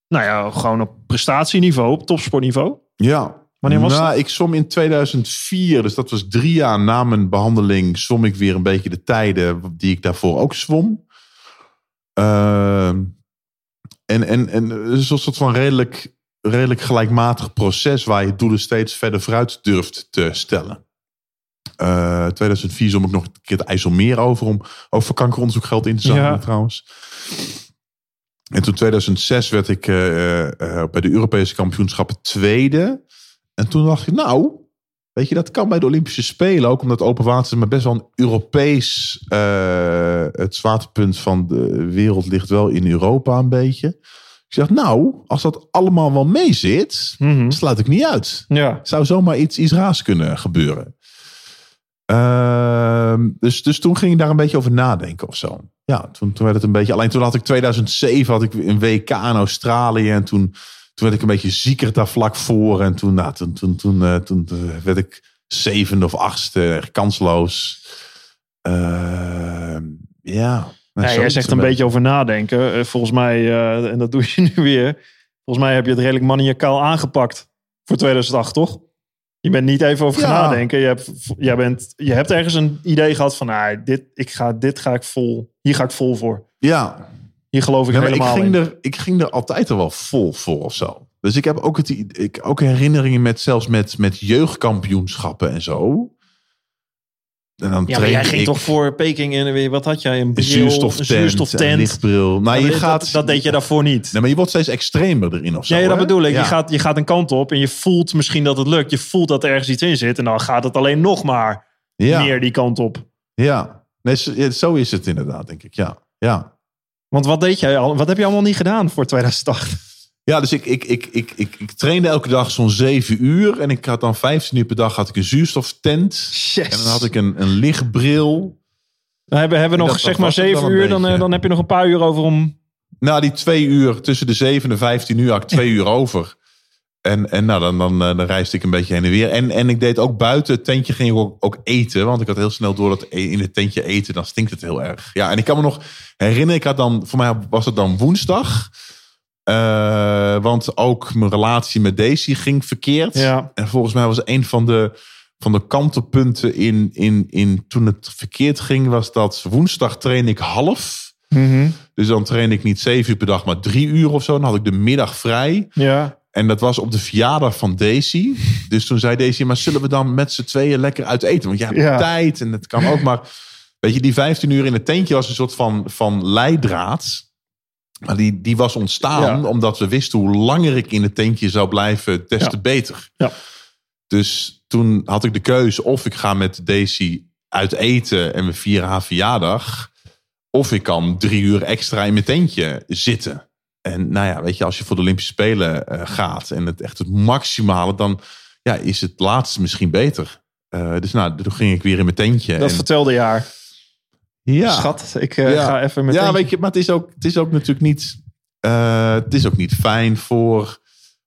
Nou ja, gewoon op prestatieniveau, op topsportniveau.
Ja.
Wanneer was
nou,
dat?
Ik zwom in 2004, dus dat was drie jaar na mijn behandeling, zwom ik weer een beetje de tijden die ik daarvoor ook zwom. Ehm, en, en, en is een soort van redelijk, redelijk gelijkmatig proces waar je doelen steeds verder vooruit durft te stellen. Eh 2004 zwom ik nog een keer het IJsselmeer over om over kankeronderzoek geld in te zamelen
Ja.
trouwens. En toen 2006 werd ik eh, eh, bij de Europese kampioenschappen tweede. En toen dacht ik, nou, weet je, dat kan bij de Olympische Spelen ook, omdat open water is maar best wel een Europees. eh, het zwaartepunt van de wereld ligt wel in Europa een beetje. Ik zeg, nou, als dat allemaal wel mee zit, sluit ik niet uit.
Ja.
Zou zomaar iets, iets raars kunnen gebeuren. Ehm, dus, dus toen ging ik daar een beetje over nadenken of zo. Ja, toen, toen werd het een beetje. Alleen toen had ik 2007 had ik een WK in Australië. En toen, toen werd ik een beetje zieker daar vlak voor. En toen, nou, toen, toen, toen, eh, toen, werd ik zevende of achtste, kansloos. Ehm, ja.
Ja, jij zegt een beetje over nadenken. Eh, volgens mij, eh, en dat doe je nu weer. Volgens mij heb je het redelijk maniacaal aangepakt voor 2008, toch? Je bent niet even over gaan nadenken. Je hebt, jij bent, je hebt ergens een idee gehad van, nou, dit, ik ga, dit ga ik vol. Hier ga ik vol voor.
Ja,
Hier geloof ik
Ja, maar ik,
helemaal
ging
in.
er, ik ging er altijd er wel vol voor of zo. Dus ik heb ook, het, ik, ook herinneringen met zelfs met, met jeugdkampioenschappen en zo. En dan
Ja, maar jij ging
ik
toch voor Peking en weer, wat had jij? Een bril,
zuurstoftent,
een zuurstoftent.
lichtbril. Nou, je
dat-
gaat,
dat, dat deed je daarvoor niet.
Nee, maar je wordt steeds extremer erin of zo.
Ja, ja, dat bedoel ik.
Ja.
Je, gaat, je gaat een kant op en je voelt misschien dat het lukt. Je voelt dat er ergens iets in zit. En dan gaat het alleen nog maar
ja,
meer die kant op.
Ja. Nee, zo is het inderdaad, denk ik. Ja, ja.
Want wat deed jij al? Wat heb je allemaal niet gedaan voor 2008?
Ja, dus ik, ik, ik, ik, ik, ik trainde elke dag zo'n zeven uur. En ik had dan 15 uur per dag had ik een zuurstoftent.
Yes.
En dan had ik een, een lichtbril.
Dan hebben, hebben we nog
Dat-
zeg
dat
maar zeven uur. Dan,
beetje.
eh, dan heb je nog een paar uur over om...
Nou, die twee uur tussen de 7 en de 15 uur had ik twee uur over. En, en nou, dan, dan, eh, dan reisde ik een beetje heen en weer. En, en ik deed ook buiten het tentje ging ik ook, ook eten. Want ik had heel snel door dat e- in het tentje eten, dan stinkt het heel erg. Ja, en ik kan me nog herinneren, ik had dan, voor mij was het dan woensdag. Eh, want ook mijn relatie met Daisy ging verkeerd.
Ja.
En volgens mij was een van de, van de kantelpunten in, in, in toen het verkeerd ging, was dat woensdag train ik half. Dus dan train ik niet zeven uur per dag, maar drie uur of zo. Dan had ik de middag vrij.
Ja.
En dat was op de verjaardag van Daisy. Dus toen zei Daisy, maar zullen we dan met z'n tweeën lekker uit eten? Want je hebt
Ja.
tijd en het kan ook. Maar weet je, die 15 uur in het tentje was een soort van, van leidraad. Maar die, die was ontstaan
Ja.
omdat we wisten hoe langer ik in het tentje zou blijven, des
Ja.
te beter.
Ja.
Dus toen had ik de keuze of ik ga met Daisy uit eten en we vieren haar verjaardag. Of ik kan drie uur extra in mijn tentje zitten. En nou ja, weet je, als je voor de Olympische Spelen eh, gaat en het echt het maximale, dan ja, is het laatste misschien beter. Eh, dus nou, toen ging ik weer in mijn tentje.
Dat
en,
vertelde je haar.
Ja,
Schat, ik eh,
Ja.
ga even met
ja, weet je, maar het is ook, het is ook natuurlijk niet, eh, het is ook niet fijn voor,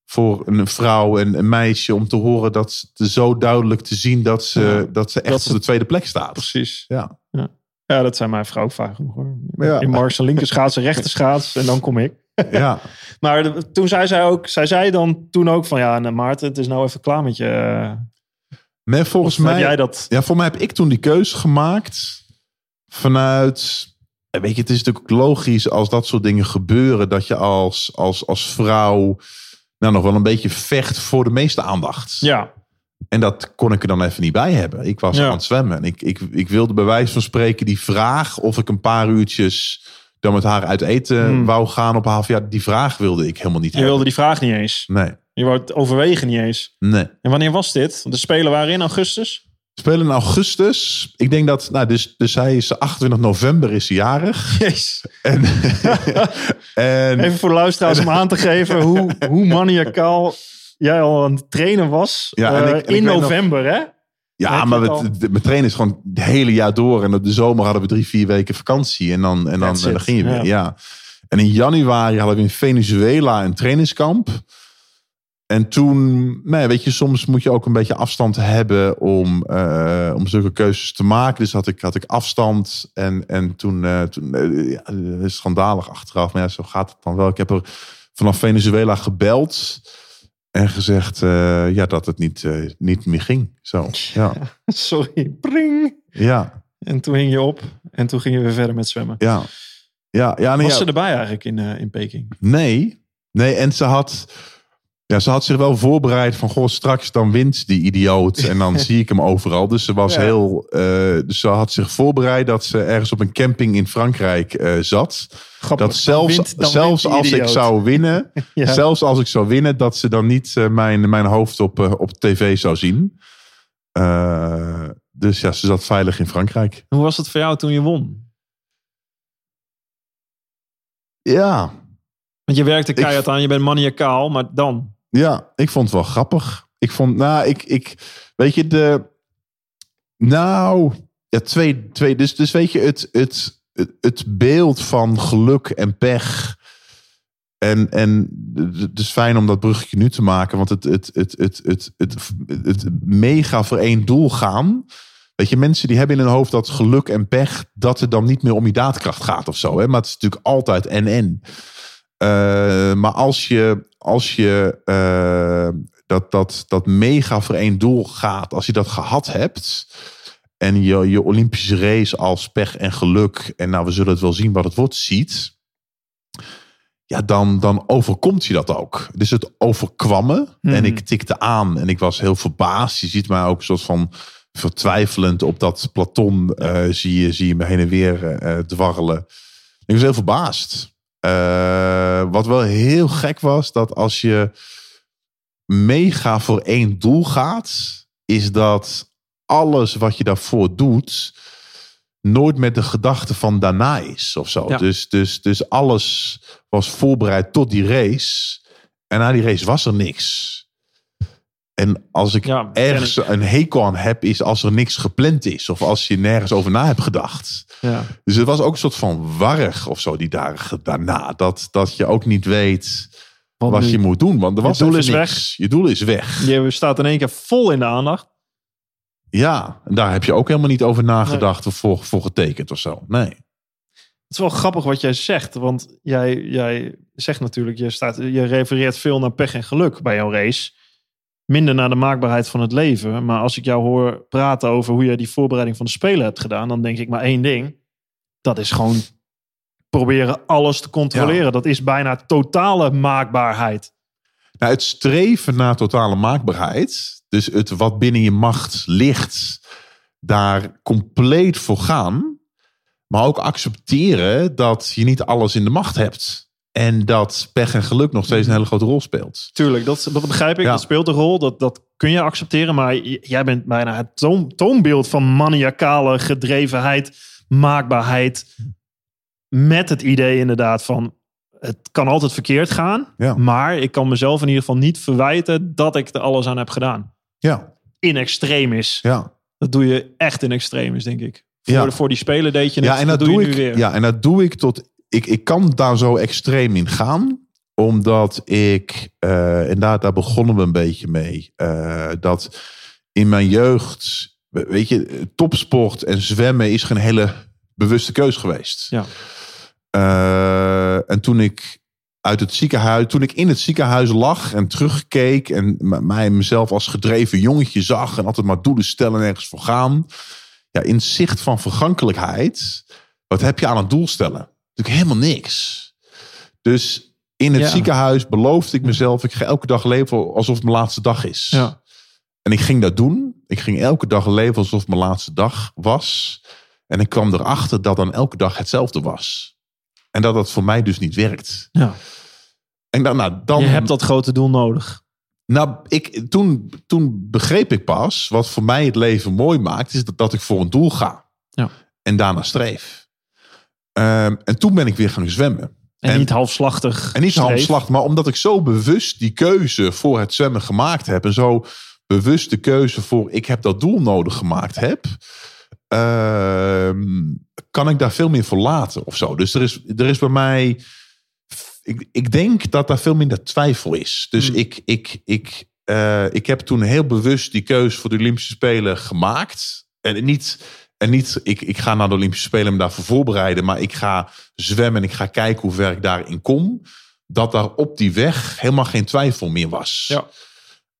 voor een vrouw en een meisje om te horen dat ze zo duidelijk te zien dat ze,
Ja.
dat ze echt
Dat
op de tweede plek staat.
Precies.
Ja.
Ja, dat zijn mijn vrouw ook vaak genoeg hoor.
Ja.
In Mars een linker schaats, een rechter schaats en dan kom ik.
ja.
Maar de- toen zei zij ook, zij zei dan toen ook van ja, nou, Maarten, het is nou even klaar met je. eh,
Nee, volgens
Of heb
mij,
jij dat?
ja, voor mij heb ik toen die keuze gemaakt vanuit. en Weet je, het is natuurlijk logisch als dat soort dingen gebeuren, dat je als, als, als vrouw nou nog wel een beetje vecht voor de meeste aandacht.
Ja,
En dat kon ik er dan even niet bij hebben. Ik was
Ja.
aan het zwemmen. En ik, ik, ik wilde bij wijze van spreken die vraag of ik een paar uurtjes dan met haar uit eten
Hmm.
wou gaan op haar verjaardag. Die vraag wilde ik helemaal niet
je
hebben.
wilde die vraag niet eens.
Nee,
Je wou het overwegen niet eens.
nee.
En wanneer was dit? De Spelen waren in augustus.
Spelen in augustus. Ik denk dat, nou, dus, dus hij is 28 november is hij jarig.
Jezus.
En, en
Even voor de luisteraars om aan te geven hoe, hoe maniacaal jij al aan het trainen was.
Ja,
eh,
ik-
in
nog-
november, hè?
ja, maar we, trainen is gewoon het hele jaar door. En op de zomer hadden we drie, vier weken vakantie. En dan, en dan, en dan ging je weer.
ja.
Ja. En in januari hadden we in Venezuela een trainingskamp. En toen, nou ja, weet je, soms moet je ook een beetje afstand hebben om, eh, om zulke keuzes te maken. Dus had ik, had ik afstand. En, en toen, eh, toen eh, ja, schandalig achteraf. Maar ja, zo gaat het dan wel. Ik heb er vanaf Venezuela gebeld. En gezegd ja, dat het niet, niet meer ging. Zo, ja.
Sorry, pring.
Ja,
En toen hing je op. En toen gingen we weer verder met zwemmen.
ja. Ja, ja, nee,
Was ze erbij eigenlijk in, in Peking?
Nee, nee, en ze had, ja, ze had zich wel voorbereid van, goh, straks dan wint die idioot en dan zie ik hem overal. Dus ze was
Ja.
heel, eh, dus ze had zich voorbereid dat ze ergens op een camping in Frankrijk eh, zat.
Grappig.
Dat zelfs,
Dan wint- dan
zelfs
wint
als ik zou winnen,
Ja.
zelfs als ik zou winnen, dat ze dan niet eh, mijn, mijn hoofd op, op tv zou zien. Eh, dus ja, ze zat veilig in Frankrijk.
Hoe was het voor jou toen je won?
Ja,
Want je werkte keihard aan, je bent maniacaal, maar dan?
Ja, ik vond het wel grappig. Ik vond, nou, ik, ik weet je, de, nou, ja, twee, twee, dus, dus weet je, het, het, het, het beeld van geluk en pech. En, en het is fijn om dat bruggetje nu te maken, want het, het, het, het, het, het, het, mega voor één doel gaan. Weet je, mensen die hebben in hun hoofd dat geluk en pech, dat het dan niet meer om je daadkracht gaat of zo. Hè? Maar het is natuurlijk altijd en-en. Eh, maar als je, als je eh, dat, dat, dat mega voor één doel gaat, als je dat gehad hebt. En je, je Olympische race als pech en geluk. En nou, we zullen het wel zien wat het wordt, ziet. Ja, dan, dan overkomt je dat ook. Dus het overkwam me.
Hmm.
En ik tikte aan en ik was heel verbaasd. Je ziet mij ook een soort van vertwijfelend op dat platon. eh, zie, je, zie je me heen en weer dwarrelen. Ik was heel verbaasd. Eh, wat wel heel gek was, dat als je mega voor één doel gaat, is dat alles wat je daarvoor doet, nooit met de gedachte van daarna is of zo.
Ja.
Dus, dus, dus alles was voorbereid tot die race. En na die race was er niks. En als ik
Ja,
ergens een hekel aan heb, is als er niks gepland is. Of als je nergens over na hebt gedacht.
Ja.
Dus het was ook een soort van warrig of zo die dagen daarna. Dat, dat je ook niet weet wat je moet doen. Want er
Je
was
doel
even
is
niks. Je doel is weg.
Je staat in één keer vol in de aandacht.
Ja, en daar heb je ook helemaal niet over nagedacht of voor, voor getekend of zo. Nee.
Het is wel grappig wat jij zegt, want jij, jij zegt natuurlijk, je, staat, je refereert veel naar pech en geluk bij jouw race. Minder naar de maakbaarheid van het leven. Maar als ik jou hoor praten over hoe jij die voorbereiding van de Spelen hebt gedaan, dan denk ik maar één ding. Dat is gewoon proberen alles te controleren. Dat is bijna totale maakbaarheid.
Nou, het streven naar totale maakbaarheid, dus het wat binnen je macht ligt, daar compleet voor gaan, maar ook accepteren dat je niet alles in de macht hebt. En dat pech en geluk nog steeds een hele grote rol speelt.
Tuurlijk, dat, dat begrijp ik.
Ja.
Dat speelt een rol. Dat, dat kun je accepteren. Maar jij bent bijna het toon, toonbeeld van maniacale gedrevenheid, maakbaarheid. Met het idee inderdaad van het kan altijd verkeerd gaan.
Ja.
Maar ik kan mezelf in ieder geval niet verwijten dat ik er alles aan heb gedaan.
Ja,
In extremis.
ja.
Dat doe je echt in extremis, denk ik. Voor,
Ja.
voor die spelen deed je het.
Ja, en dat,
doe
ik.
nu weer.
Ja, en dat doe ik tot. Ik, ik kan daar zo extreem in gaan. Omdat ik. eh en daar, begonnen we een beetje mee. eh, dat in mijn jeugd. Weet je, topsport en zwemmen is geen hele bewuste keus geweest.
Ja.
Eh, en toen ik uit het ziekenhuis, toen ik in het ziekenhuis lag en terugkeek en mij mezelf als gedreven jongetje zag en altijd maar doelen stellen en ergens voor gaan. Ja, in zicht van vergankelijkheid, wat heb je aan het doel stellen? Natuurlijk helemaal niks. Dus in het
Ja.
ziekenhuis beloofde ik mezelf, ik ga elke dag leven alsof het mijn laatste dag is.
Ja.
En ik ging dat doen. Ik ging elke dag leven alsof het mijn laatste dag was. En ik kwam erachter dat dan elke dag hetzelfde was. En dat dat voor mij dus niet werkt.
Ja.
En dan, nou, dan,
Je hebt dat grote doel nodig.
nou, ik, toen, toen begreep ik pas wat voor mij het leven mooi maakt, is dat, dat ik voor een doel ga.
Ja.
En daarna streef. Ehm, en toen ben ik weer gaan zwemmen.
En,
En-
niet halfslachtig.
En niet halfslag, maar omdat ik zo bewust die keuze voor het zwemmen gemaakt heb. En zo bewust de keuze voor ik heb dat doel nodig gemaakt heb. ehm, kan ik daar veel meer voor laten of zo. Dus er is, er is bij mij. Ik, ik denk dat daar veel minder twijfel is. Dus
Hmm.
ik, ik, ik, eh, ik heb toen heel bewust die keuze voor de Olympische Spelen gemaakt. En niet, en niet ik, ik ga naar de Olympische Spelen en me daarvoor voorbereiden. Maar ik ga zwemmen en ik ga kijken hoe ver ik daarin kom. Dat daar op die weg helemaal geen twijfel meer was.
Ja.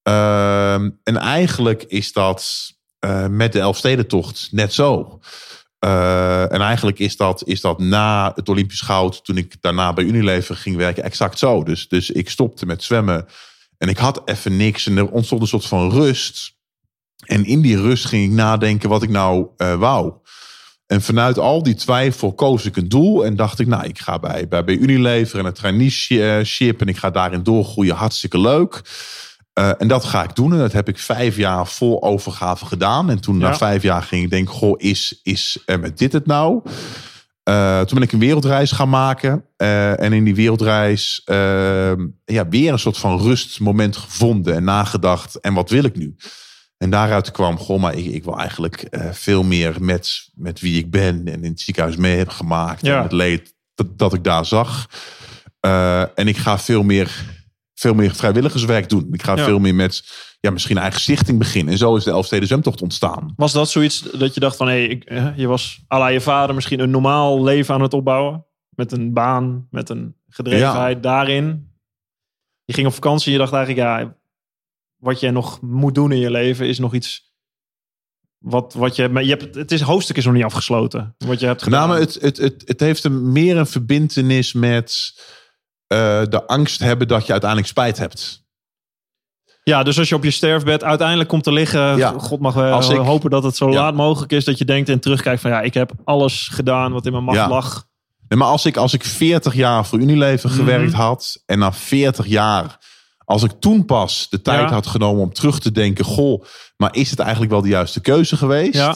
Ehm, en eigenlijk is dat eh, met de Elfstedentocht net zo. Eh, en eigenlijk is dat, is dat na het Olympisch goud, toen ik daarna bij Unilever ging werken, exact zo. Dus, dus ik stopte met zwemmen en ik had even niks en er ontstond een soort van rust. En in die rust ging ik nadenken wat ik nou eh, wou. En vanuit al die twijfel koos ik een doel en dacht ik, nou, ik ga bij, bij, bij Unilever en het traineeship en ik ga daarin doorgroeien, hartstikke leuk. Eh, en dat ga ik doen. En dat heb ik vijf jaar vol overgave gedaan. En toen
Ja.
na vijf jaar ging ik denken, goh, is, is met dit het nou? Eh, toen ben ik een wereldreis gaan maken. Eh, en in die wereldreis eh, ja, weer een soort van rustmoment gevonden en nagedacht. En wat wil ik nu? En daaruit kwam, goh, maar ik, ik wil eigenlijk eh, veel meer met, met wie ik ben en in het ziekenhuis mee heb gemaakt.
Ja.
En het leed dat, dat ik daar zag. Eh, en ik ga veel meer, veel meer vrijwilligerswerk doen. Ik ga
Ja.
veel meer met ja, misschien een eigen stichting beginnen. En zo is de Elfsteden Zwemtocht ontstaan.
Was dat zoiets dat je dacht van, hé, ik, eh, je was à je vader misschien een normaal leven aan het opbouwen? Met een baan, met een gedrevenheid daarin. Je ging op vakantie en je dacht eigenlijk, ja, wat je nog moet doen in je leven is nog iets... Wat, wat je, maar je hebt, het is, hoofdstuk is nog niet afgesloten. Wat je hebt gedaan.
Nou, maar het, het, het, het heeft een, meer een verbindenis met eh, de angst hebben dat je uiteindelijk spijt hebt.
Ja, dus als je op je sterfbed uiteindelijk komt te liggen,
Ja.
God mag wel
Als ik-
hopen dat het zo
Ja.
laat mogelijk is, dat je denkt en terugkijkt van ja, ik heb alles gedaan wat in mijn macht
Ja.
lag.
Nee, maar als ik, als ik 40 jaar voor Unilever
Mhm.
gewerkt had en na 40 jaar, als ik toen pas de tijd
Ja.
had genomen om terug te denken, goh, maar is het eigenlijk wel de juiste keuze geweest?
Ja.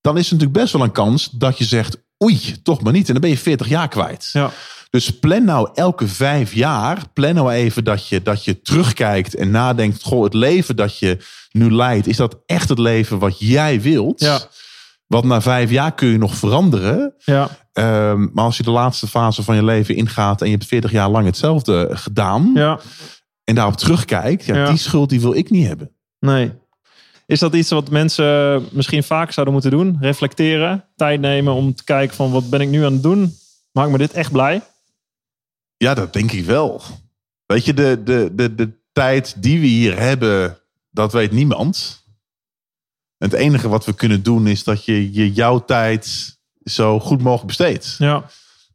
Dan is er natuurlijk best wel een kans dat je zegt, oei, toch maar niet. En dan ben je 40 jaar kwijt.
Ja.
Dus plan nou elke vijf jaar, plan nou even dat je, dat je terugkijkt en nadenkt, goh, het leven dat je nu leidt, is dat echt het leven wat jij wilt?
Ja.
Want na vijf jaar kun je nog veranderen.
Ja.
Ehm, maar als je de laatste fase van je leven ingaat en je hebt 40 jaar lang hetzelfde gedaan
ja,
en daarop terugkijkt, ja,
Ja.
die schuld die wil ik niet hebben.
nee. Is dat iets wat mensen misschien vaak zouden moeten doen? Reflecteren, tijd nemen om te kijken van wat ben ik nu aan het doen? Maakt me dit echt blij?
Ja, dat denk ik wel. Weet je, de, de, de, de tijd die we hier hebben, dat weet niemand. Het enige wat we kunnen doen is dat je, je jouw tijd zo goed mogelijk besteedt.
Ja,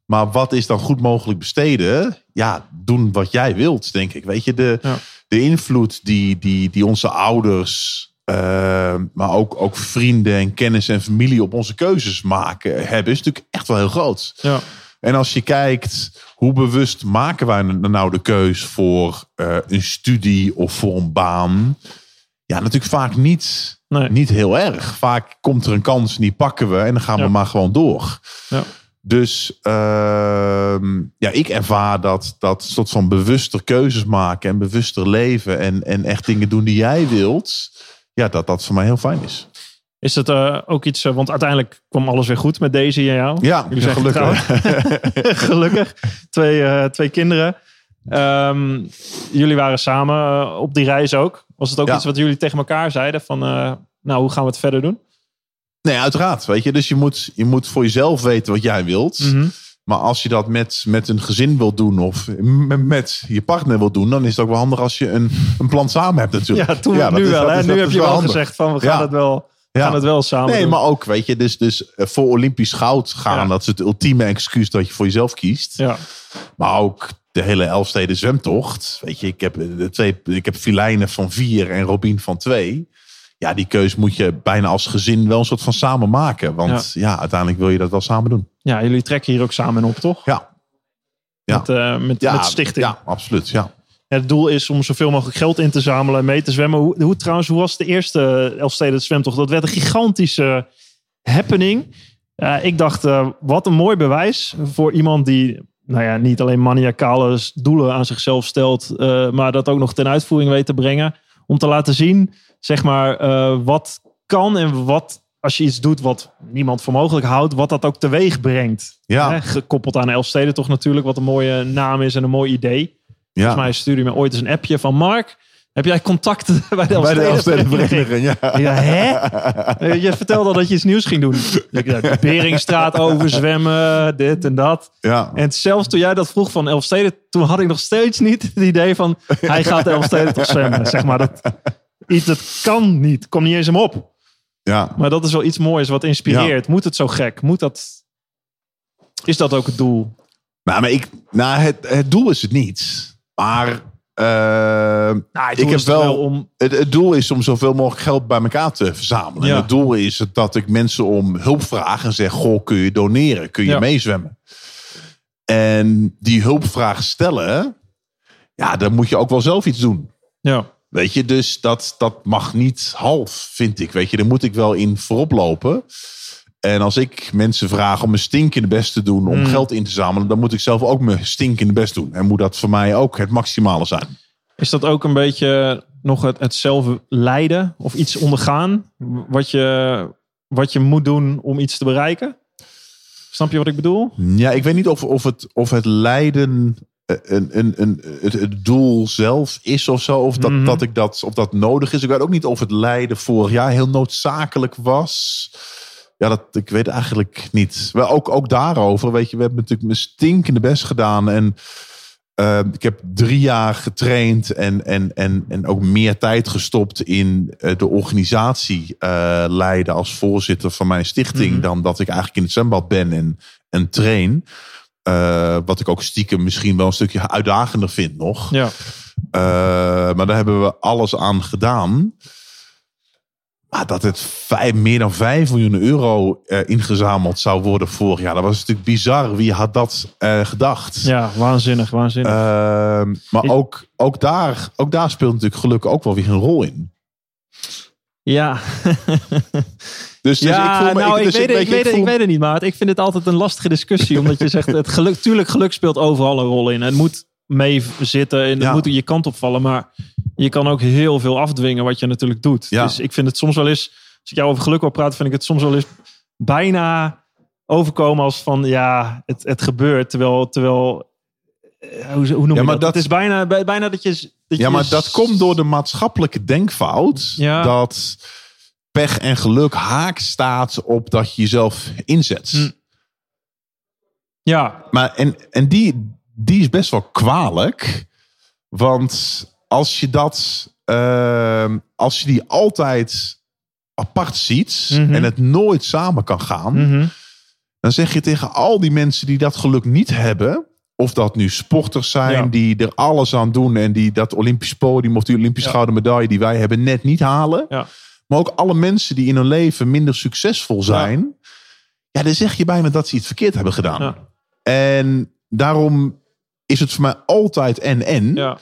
Maar wat is dan goed mogelijk besteden? Ja, doen wat jij wilt, denk ik. Weet je, de,
Ja.
de invloed die, die, die onze ouders, eh, maar ook, ook vrienden en kennis en familie op onze keuzes maken hebben, is natuurlijk echt wel heel groot.
Ja.
En als je kijkt, hoe bewust maken wij nou de keus voor eh, een studie of voor een baan? Ja, natuurlijk vaak niet,
Nee.
niet heel erg. Vaak komt er een kans die pakken we en dan gaan
Ja.
we maar gewoon door.
Ja.
Dus ehm, ja, ik ervaar dat, dat soort van bewuster keuzes maken en bewuster leven en, en echt dingen doen die jij wilt. Ja, dat dat voor mij heel fijn is.
Is het eh, ook iets, eh, want uiteindelijk kwam alles weer goed met deze en jou.
Ja,
Jullie zijn
gelukkig.
Gelukkig. Twee, eh, twee kinderen. Ehm, jullie waren samen op die reis ook. Was het ook
Ja.
iets wat jullie tegen elkaar zeiden? Van, nou, hoe gaan we het verder doen?
Nee, uiteraard. Weet je, dus je moet, je moet voor jezelf weten wat jij wilt.
Mhm.
Maar als je dat met, met een gezin wilt doen of met, met je partner wilt doen, dan is het ook wel handig als je een, een plan samen hebt natuurlijk.
Ja, toen nu
is-
wel. Hè? Nu
dat
heb je wel
handig.
gezegd van, we gaan,
Ja.
het, wel,
Ja.
gaan het wel samen
Nee,
doen.
maar ook, weet je, dus, dus eh, voor Olympisch goud gaan,
Ja.
dat is het ultieme excuus dat je voor jezelf kiest.
Ja,
Maar ook de hele Elfsteden zwemtocht. Weet je, ik heb, de twee, ik heb Filijnen van vier en Robin van twee. Ja, die keus moet je bijna als gezin wel een soort van samen maken. Want ja, uiteindelijk wil je dat wel samen doen.
ja, jullie trekken hier ook samen op, toch?
Ja, Ja.
Met, eh, met,
ja
met stichting.
Ja, absoluut. Ja.
Het doel is om zoveel mogelijk geld in te zamelen en mee te zwemmen. Hoe, hoe trouwens, hoe was de eerste Elfsteden zwemtocht? Dat werd een gigantische happening. Ja, ik dacht, eh, wat een mooi bewijs voor iemand die nou ja, niet alleen maniacale doelen aan zichzelf stelt, eh, maar dat ook nog ten uitvoering weet te brengen. Om te laten zien, zeg maar, eh, wat kan en wat, als je iets doet wat niemand voor mogelijk houdt, wat dat ook teweeg brengt.
Ja.
Hè, gekoppeld aan Elfsteden toch natuurlijk, wat een mooie naam is en een mooi idee.
Ja.
Volgens mij stuurde je me ooit eens een appje van Mark. Heb jij contacten bij de
Elfstedenvereniging, ja.
Ja, hè? Eh, Je vertelde al dat je iets nieuws ging doen. De Beringstraat overzwemmen, dit en dat.
Ja.
En zelfs toen jij dat vroeg van Elfsteden, toen had ik nog steeds niet het idee van hij gaat de Elfsteden toch zwemmen. Zeg maar, dat, iets, dat kan niet. Kom niet eens hem op.
ja.
Maar dat is wel iets moois wat inspireert. Moet het zo gek? Moet dat... Is dat ook het doel?
Nou, maar ik, nou het, het doel is het niet. Maar eh,
Nou, het
ik
doel
heb wel,
om...
het, het doel is om zoveel mogelijk geld bij elkaar te verzamelen.
Ja.
En het doel is dat ik mensen om hulp vraag en zeg: Goh, kun je doneren? Kun je
Ja.
meezwemmen? En die hulpvraag stellen, ja, dan moet je ook wel zelf iets doen.
Ja,
Weet je, dus dat, dat mag niet half, vind ik. Weet je, daar moet ik wel in voorop lopen. En als ik mensen vraag om mijn stinkende best te doen om
Mm.
geld in te zamelen, dan moet ik zelf ook mijn stinkende best doen. En moet dat voor mij ook het maximale zijn.
Is dat ook een beetje nog het, het zelf lijden of iets ondergaan? Wat je, wat je moet doen om iets te bereiken? Snap je wat ik bedoel?
Ja, ik weet niet of, of, het, of het lijden een, een, een, het, het doel zelf is of zo. Of dat,
Mhm.
dat, ik dat, of dat nodig is. Ik weet ook niet of het lijden vorig jaar heel noodzakelijk was. Ja, dat, ik weet eigenlijk niet. Maar ook, ook daarover, weet je, we hebben natuurlijk mijn stinkende best gedaan. En eh, ik heb drie jaar getraind en, en, en, en ook meer tijd gestopt in eh, de organisatie eh, leiden als voorzitter van mijn stichting.
Mhm.
Dan dat ik eigenlijk in het zwembad ben en, en train. Eh, wat ik ook stiekem misschien wel een stukje uitdagender vind nog.
Ja.
Eh, maar daar hebben we alles aan gedaan. Maar dat het vijf, meer dan 5 miljoen euro eh, ingezameld zou worden vorig jaar. Dat was natuurlijk bizar. Wie had dat gedacht?
ja, waanzinnig, waanzinnig.
Ehm, maar ook, ook, daar, ook daar speelt natuurlijk geluk ook wel weer een rol in.
Ja,
Dus, dus
ja
ik voel me,
nou, ik,
dus
weet, het, ik,
weet je,
weet, het,
voel-
ik weet het niet, maar ik vind het altijd een lastige discussie. omdat je zegt, het geluk, tuurlijk, geluk speelt overal een rol in. Het moet mee zitten en het
Ja.
moet je kant opvallen. Maar je kan ook heel veel afdwingen wat je natuurlijk doet.
Ja.
Dus ik vind het soms wel eens, als ik jou over geluk wil praten, vind ik het soms wel eens bijna overkomen als van, ja, het, het gebeurt. Terwijl, terwijl eh, hoe, hoe noem
Ja,
je
maar
dat?
dat-
Het is bijna, bij- bijna dat je... Dat
Ja, maar dat komt door de maatschappelijke denkfout.
Ja.
Dat pech en geluk haak staat op dat je jezelf inzet.
Hm. Ja,
Maar en, en die, die is best wel kwalijk. Want als je dat, ehm, als je die altijd apart ziet
Mhm.
en het nooit samen kan gaan,
mhm.
Dan zeg je tegen al die mensen die dat geluk niet hebben. Of dat nu sporters zijn
Ja.
die er alles aan doen. En die dat Olympisch podium of die Olympisch
Ja.
gouden medaille die wij hebben net niet halen.
Ja.
Maar ook alle mensen die in hun leven minder succesvol zijn. Ja, dan zeg je bijna dat ze iets verkeerd hebben gedaan.
Ja.
En daarom is het voor mij altijd en en.
Ja.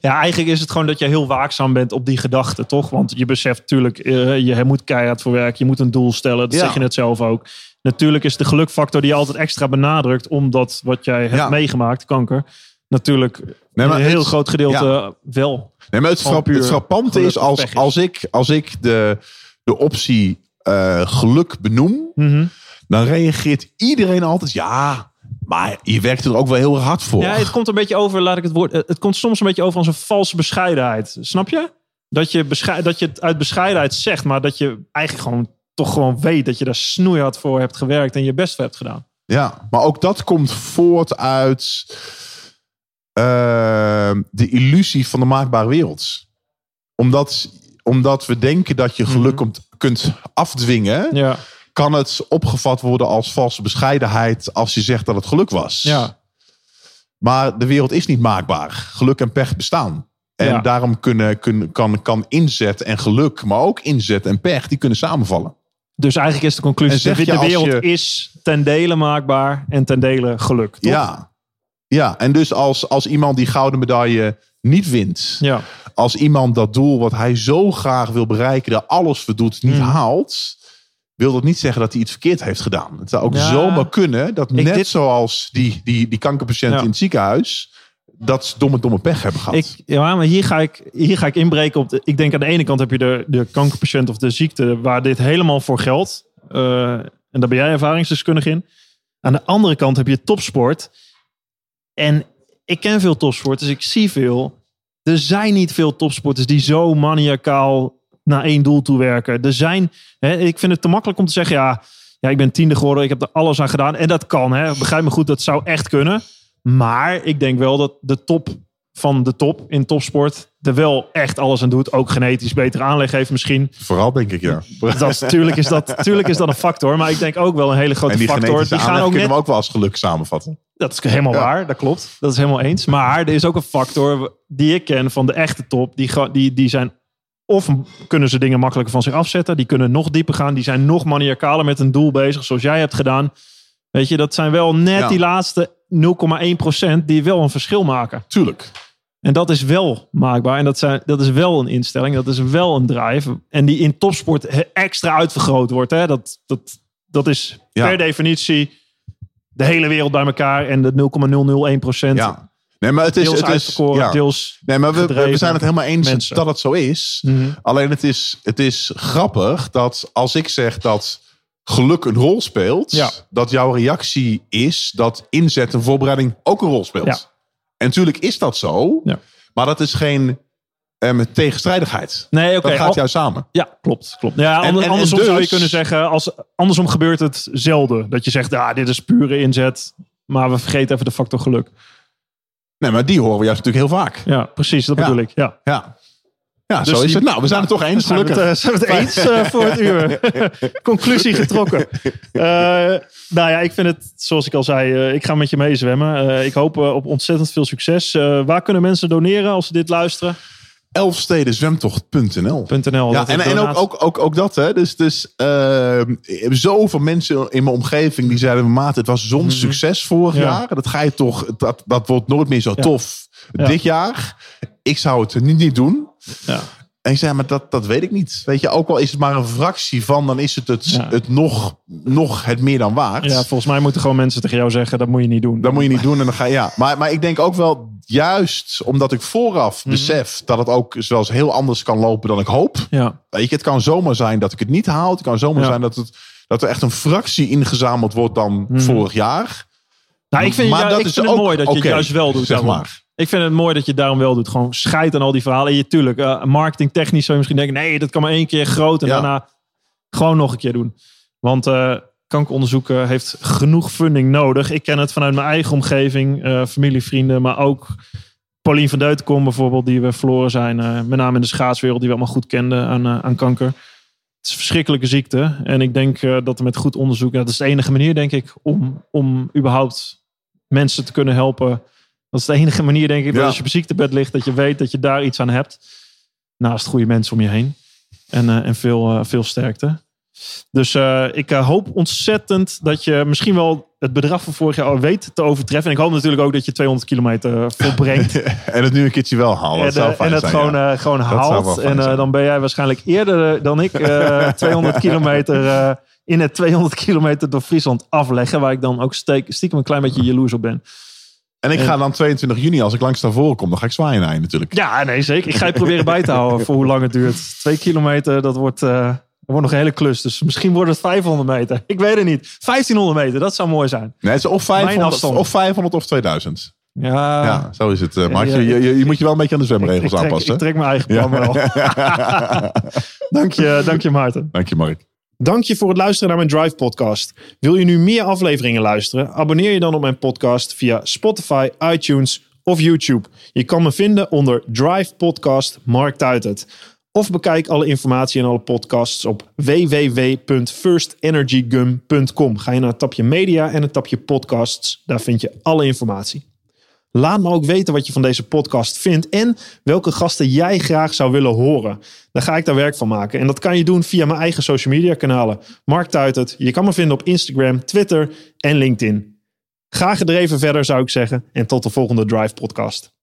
ja, eigenlijk is het gewoon dat je heel waakzaam bent op die gedachten, toch? Want je beseft natuurlijk, eh, je moet keihard voor werken. Je moet een doel stellen. Dat
Ja.
zeg je net zelf ook. Natuurlijk is de gelukfactor die je altijd extra benadrukt. Omdat wat jij hebt
Ja.
meegemaakt, kanker. Natuurlijk
Nee, maar
een heel
het-
groot gedeelte
ja.
wel.
Nee, maar het, frap- het frappante is als,
is.
als ik, als ik de, de optie eh, geluk benoem.
Mhm.
Dan reageert iedereen altijd ja. Maar je werkt er ook wel heel hard voor.
Ja, het komt een beetje over, laat ik het woord. eh, Het komt soms een beetje over als een valse bescheidenheid. Snap je? Dat je, dat je het uit bescheidenheid zegt, maar dat je eigenlijk gewoon toch gewoon weet dat je daar snoeihard voor hebt gewerkt en je best voor hebt gedaan.
Ja, maar ook dat komt voort uit eh, de illusie van de maakbare wereld. Omdat, omdat we denken dat je geluk kunt- kunt afdwingen,
Ja,
kan het opgevat worden als valse bescheidenheid als je zegt dat het geluk was.
ja.
Maar de wereld is niet maakbaar. Geluk en pech bestaan. En
Ja.
daarom kunnen, kunnen, kan, kan inzet en geluk, maar ook inzet en pech, die kunnen samenvallen.
Dus eigenlijk is de conclusie: de, wereld
je-
is ten dele maakbaar en ten dele geluk. Toch?
Ja. ja, en dus als, als iemand die gouden medaille niet wint,
ja.
als iemand dat doel wat hij zo graag wil bereiken, er alles voor doet, niet
Hmm.
haalt, wil dat niet zeggen dat hij iets verkeerd heeft gedaan. Het zou ook
Ja.
zomaar kunnen dat
Ik-
net
dit-
zoals die, die, die kankerpatiënt
Ja.
in het ziekenhuis, dat ze domme, domme pech hebben gehad.
Ik, ja, maar hier ga, ik, hier ga ik inbreken op. De, ik denk aan de ene kant heb je de, de kankerpatiënt of de ziekte waar dit helemaal voor geldt. Eh, en daar ben jij ervaringsdeskundig in. Aan de andere kant heb je topsport. En ik ken veel topsporters, ik zie veel. Er zijn niet veel topsporters die zo maniacaal naar één doel toe werken. Er zijn, hè, ik vind het te makkelijk om te zeggen, ja, ja, ik ben tiende geworden, ik heb er alles aan gedaan. En dat kan, hè. begrijp me goed, dat zou echt kunnen. Maar ik denk wel dat de top van de top in topsport er wel echt alles aan doet. Ook genetisch betere aanleg heeft misschien.
Vooral denk ik, ja.
Dat is, tuurlijk, is dat, tuurlijk is dat een factor. Maar ik denk ook wel een hele grote
En die
factor. Die gaan ook
kunnen
net
we ook wel als geluk samenvatten.
dat is helemaal
Ja.
waar, dat klopt. Dat is helemaal eens. Maar er is ook een factor die ik ken van de echte top. Die, die, die zijn of kunnen ze dingen makkelijker van zich afzetten. Die kunnen nog dieper gaan. Die zijn nog maniacaler met een doel bezig, zoals jij hebt gedaan. Weet je, dat zijn wel net
Ja.
die laatste 0,1% die wel een verschil maken.
Tuurlijk.
En dat is wel maakbaar. En dat, zijn, dat is wel een instelling. Dat is wel een drive. En die in topsport extra uitvergroot wordt. Hè? Dat, dat, dat is
Ja.
per definitie de hele wereld bij elkaar. En de 0,001 procent.
Ja. Nee, maar het is...
Deels
Het is ja.
deels...
Nee, maar we, we zijn het helemaal eens
mensen.
dat het zo is.
Mhm.
Alleen het is, het is grappig dat als ik zeg dat geluk een rol speelt,
Ja.
dat jouw reactie is dat inzet en voorbereiding ook een rol speelt.
Ja.
En natuurlijk is dat zo,
Ja.
maar dat is geen ehm, tegenstrijdigheid.
Nee, oké.
dat gaat juist samen.
Ja, klopt. klopt. Ja,
En-
ander-
en- en
andersom
dus-
zou je kunnen zeggen, als, andersom gebeurt het zelden. Dat je zegt, ah, dit is pure inzet. Maar we vergeten even de factor geluk.
Nee, maar die horen we juist natuurlijk heel vaak.
Ja, precies. Dat bedoel ik. Ja.
Ja, ja
Dus
zo is
die-
het. Nou, we zijn het toch eens,
Zijn we het, eh, zijn we het eens eh, voor het uur? Conclusie getrokken. Eh, nou ja, ik vind het, zoals ik al zei, eh, ik ga met je meezwemmen. Eh, ik hoop op ontzettend veel succes. Eh, waar kunnen mensen doneren als ze dit luisteren?
Elfstedenzwemtocht.nl
.nl.
Ja,
is
en, en ook, ook, ook, ook dat, hè. Dus, dus uh, zoveel mensen in mijn omgeving die zeiden... Maat, het was zo'n succes vorig
Ja.
jaar. Dat ga je toch... Dat, dat wordt nooit meer zo
Ja.
tof
Ja.
dit jaar. Ik zou het niet, niet doen.
Ja.
En ik zei, maar dat, dat weet ik niet. Weet je, ook al is het maar een fractie van... dan is het het,
Ja.
het nog, nog het meer dan waard.
ja, volgens mij moeten gewoon mensen tegen jou zeggen, dat moet je niet doen.
Dat moet je niet doen en dan ga je... Ja. Maar, maar ik denk ook wel, juist omdat ik vooraf
Mhm.
besef... dat het ook zelfs heel anders kan lopen dan ik hoop...
Ja,
Weet je, het kan zomaar zijn dat ik het niet haal. Het kan zomaar
Ja.
zijn dat, het, dat er echt een fractie ingezameld wordt dan
Mhm.
vorig jaar.
nou, ik vind,
Maar dat
ik
is
vind het
ook
mooi dat je het juist wel doet.
zeg maar.
Ik vind het mooi dat je het daarom wel doet. Gewoon scheid aan al die verhalen. En je, tuurlijk, eh, marketingtechnisch zou je misschien denken... nee, dat kan maar één keer groot en
Ja.
daarna gewoon nog een keer doen. Want eh kankeronderzoek eh, heeft genoeg funding nodig. Ik ken het vanuit mijn eigen omgeving, familie, vrienden... maar ook Paulien van Deutenkom bijvoorbeeld, die we verloren zijn. met name in de schaatswereld, die we allemaal goed kenden aan, aan kanker. is een verschrikkelijke ziekte. En ik denk dat er met goed onderzoek, dat is de enige manier, denk ik, om, om überhaupt mensen te kunnen helpen. Dat is de enige manier, denk ik, dat als je op ziektebed ligt, dat je weet dat je daar iets aan hebt. Naast goede mensen om je heen. En, eh, en veel, eh, veel sterkte. Dus eh, ik hoop ontzettend dat je misschien wel het bedrag van vorig jaar al weet te overtreffen. En ik hoop natuurlijk ook dat je 200 kilometer volbrengt.
En het nu een keertje wel halen. Dat
en,
zou fijn
en het
zijn,
gewoon,
ja.
gewoon haalt. En dan ben jij waarschijnlijk eerder dan ik eh, 200 kilometer in het 200 kilometer door Friesland afleggen. Waar ik dan ook steek, stiekem een klein beetje jaloers op ben.
En ik ga dan 22 juni, als ik langs naar voren kom, dan ga ik zwaaien naar je natuurlijk.
Ja, nee zeker. Ik ga je proberen bij te houden voor hoe lang het duurt. Twee kilometer, dat wordt, eh, dat wordt nog een hele klus. Dus misschien wordt het 500 meter. Ik weet het niet. 1500 meter, dat zou mooi zijn.
Nee, het is of 500,
afstand.
of 500 of 2000.
Ja,
ja, zo is het. eh,
ja,
je, je, je moet je wel een beetje aan de zwemregels
ik, trek,
aanpassen.
ik trek mijn eigen plan wel. dank, je, dank je Maarten.
Dank je, Mark.
Dank je voor het luisteren naar mijn Drive podcast. Wil je nu meer afleveringen luisteren? Abonneer je dan op mijn podcast via Spotify, iTunes of YouTube. Je kan me vinden onder Drive Podcast Mark Tuitert. Of bekijk alle informatie en alle podcasts op www.firstenergygum.com. Ga je naar het tapje media en het tapje podcasts. Daar vind je alle informatie. Laat me ook weten wat je van deze podcast vindt en welke gasten jij graag zou willen horen. Dan ga ik daar werk van maken. En dat kan je doen via mijn eigen social media kanalen. Mark Tuitert. Je kan me vinden op Instagram, Twitter en LinkedIn. Ga gedreven verder zou ik zeggen. En tot de volgende Drive podcast.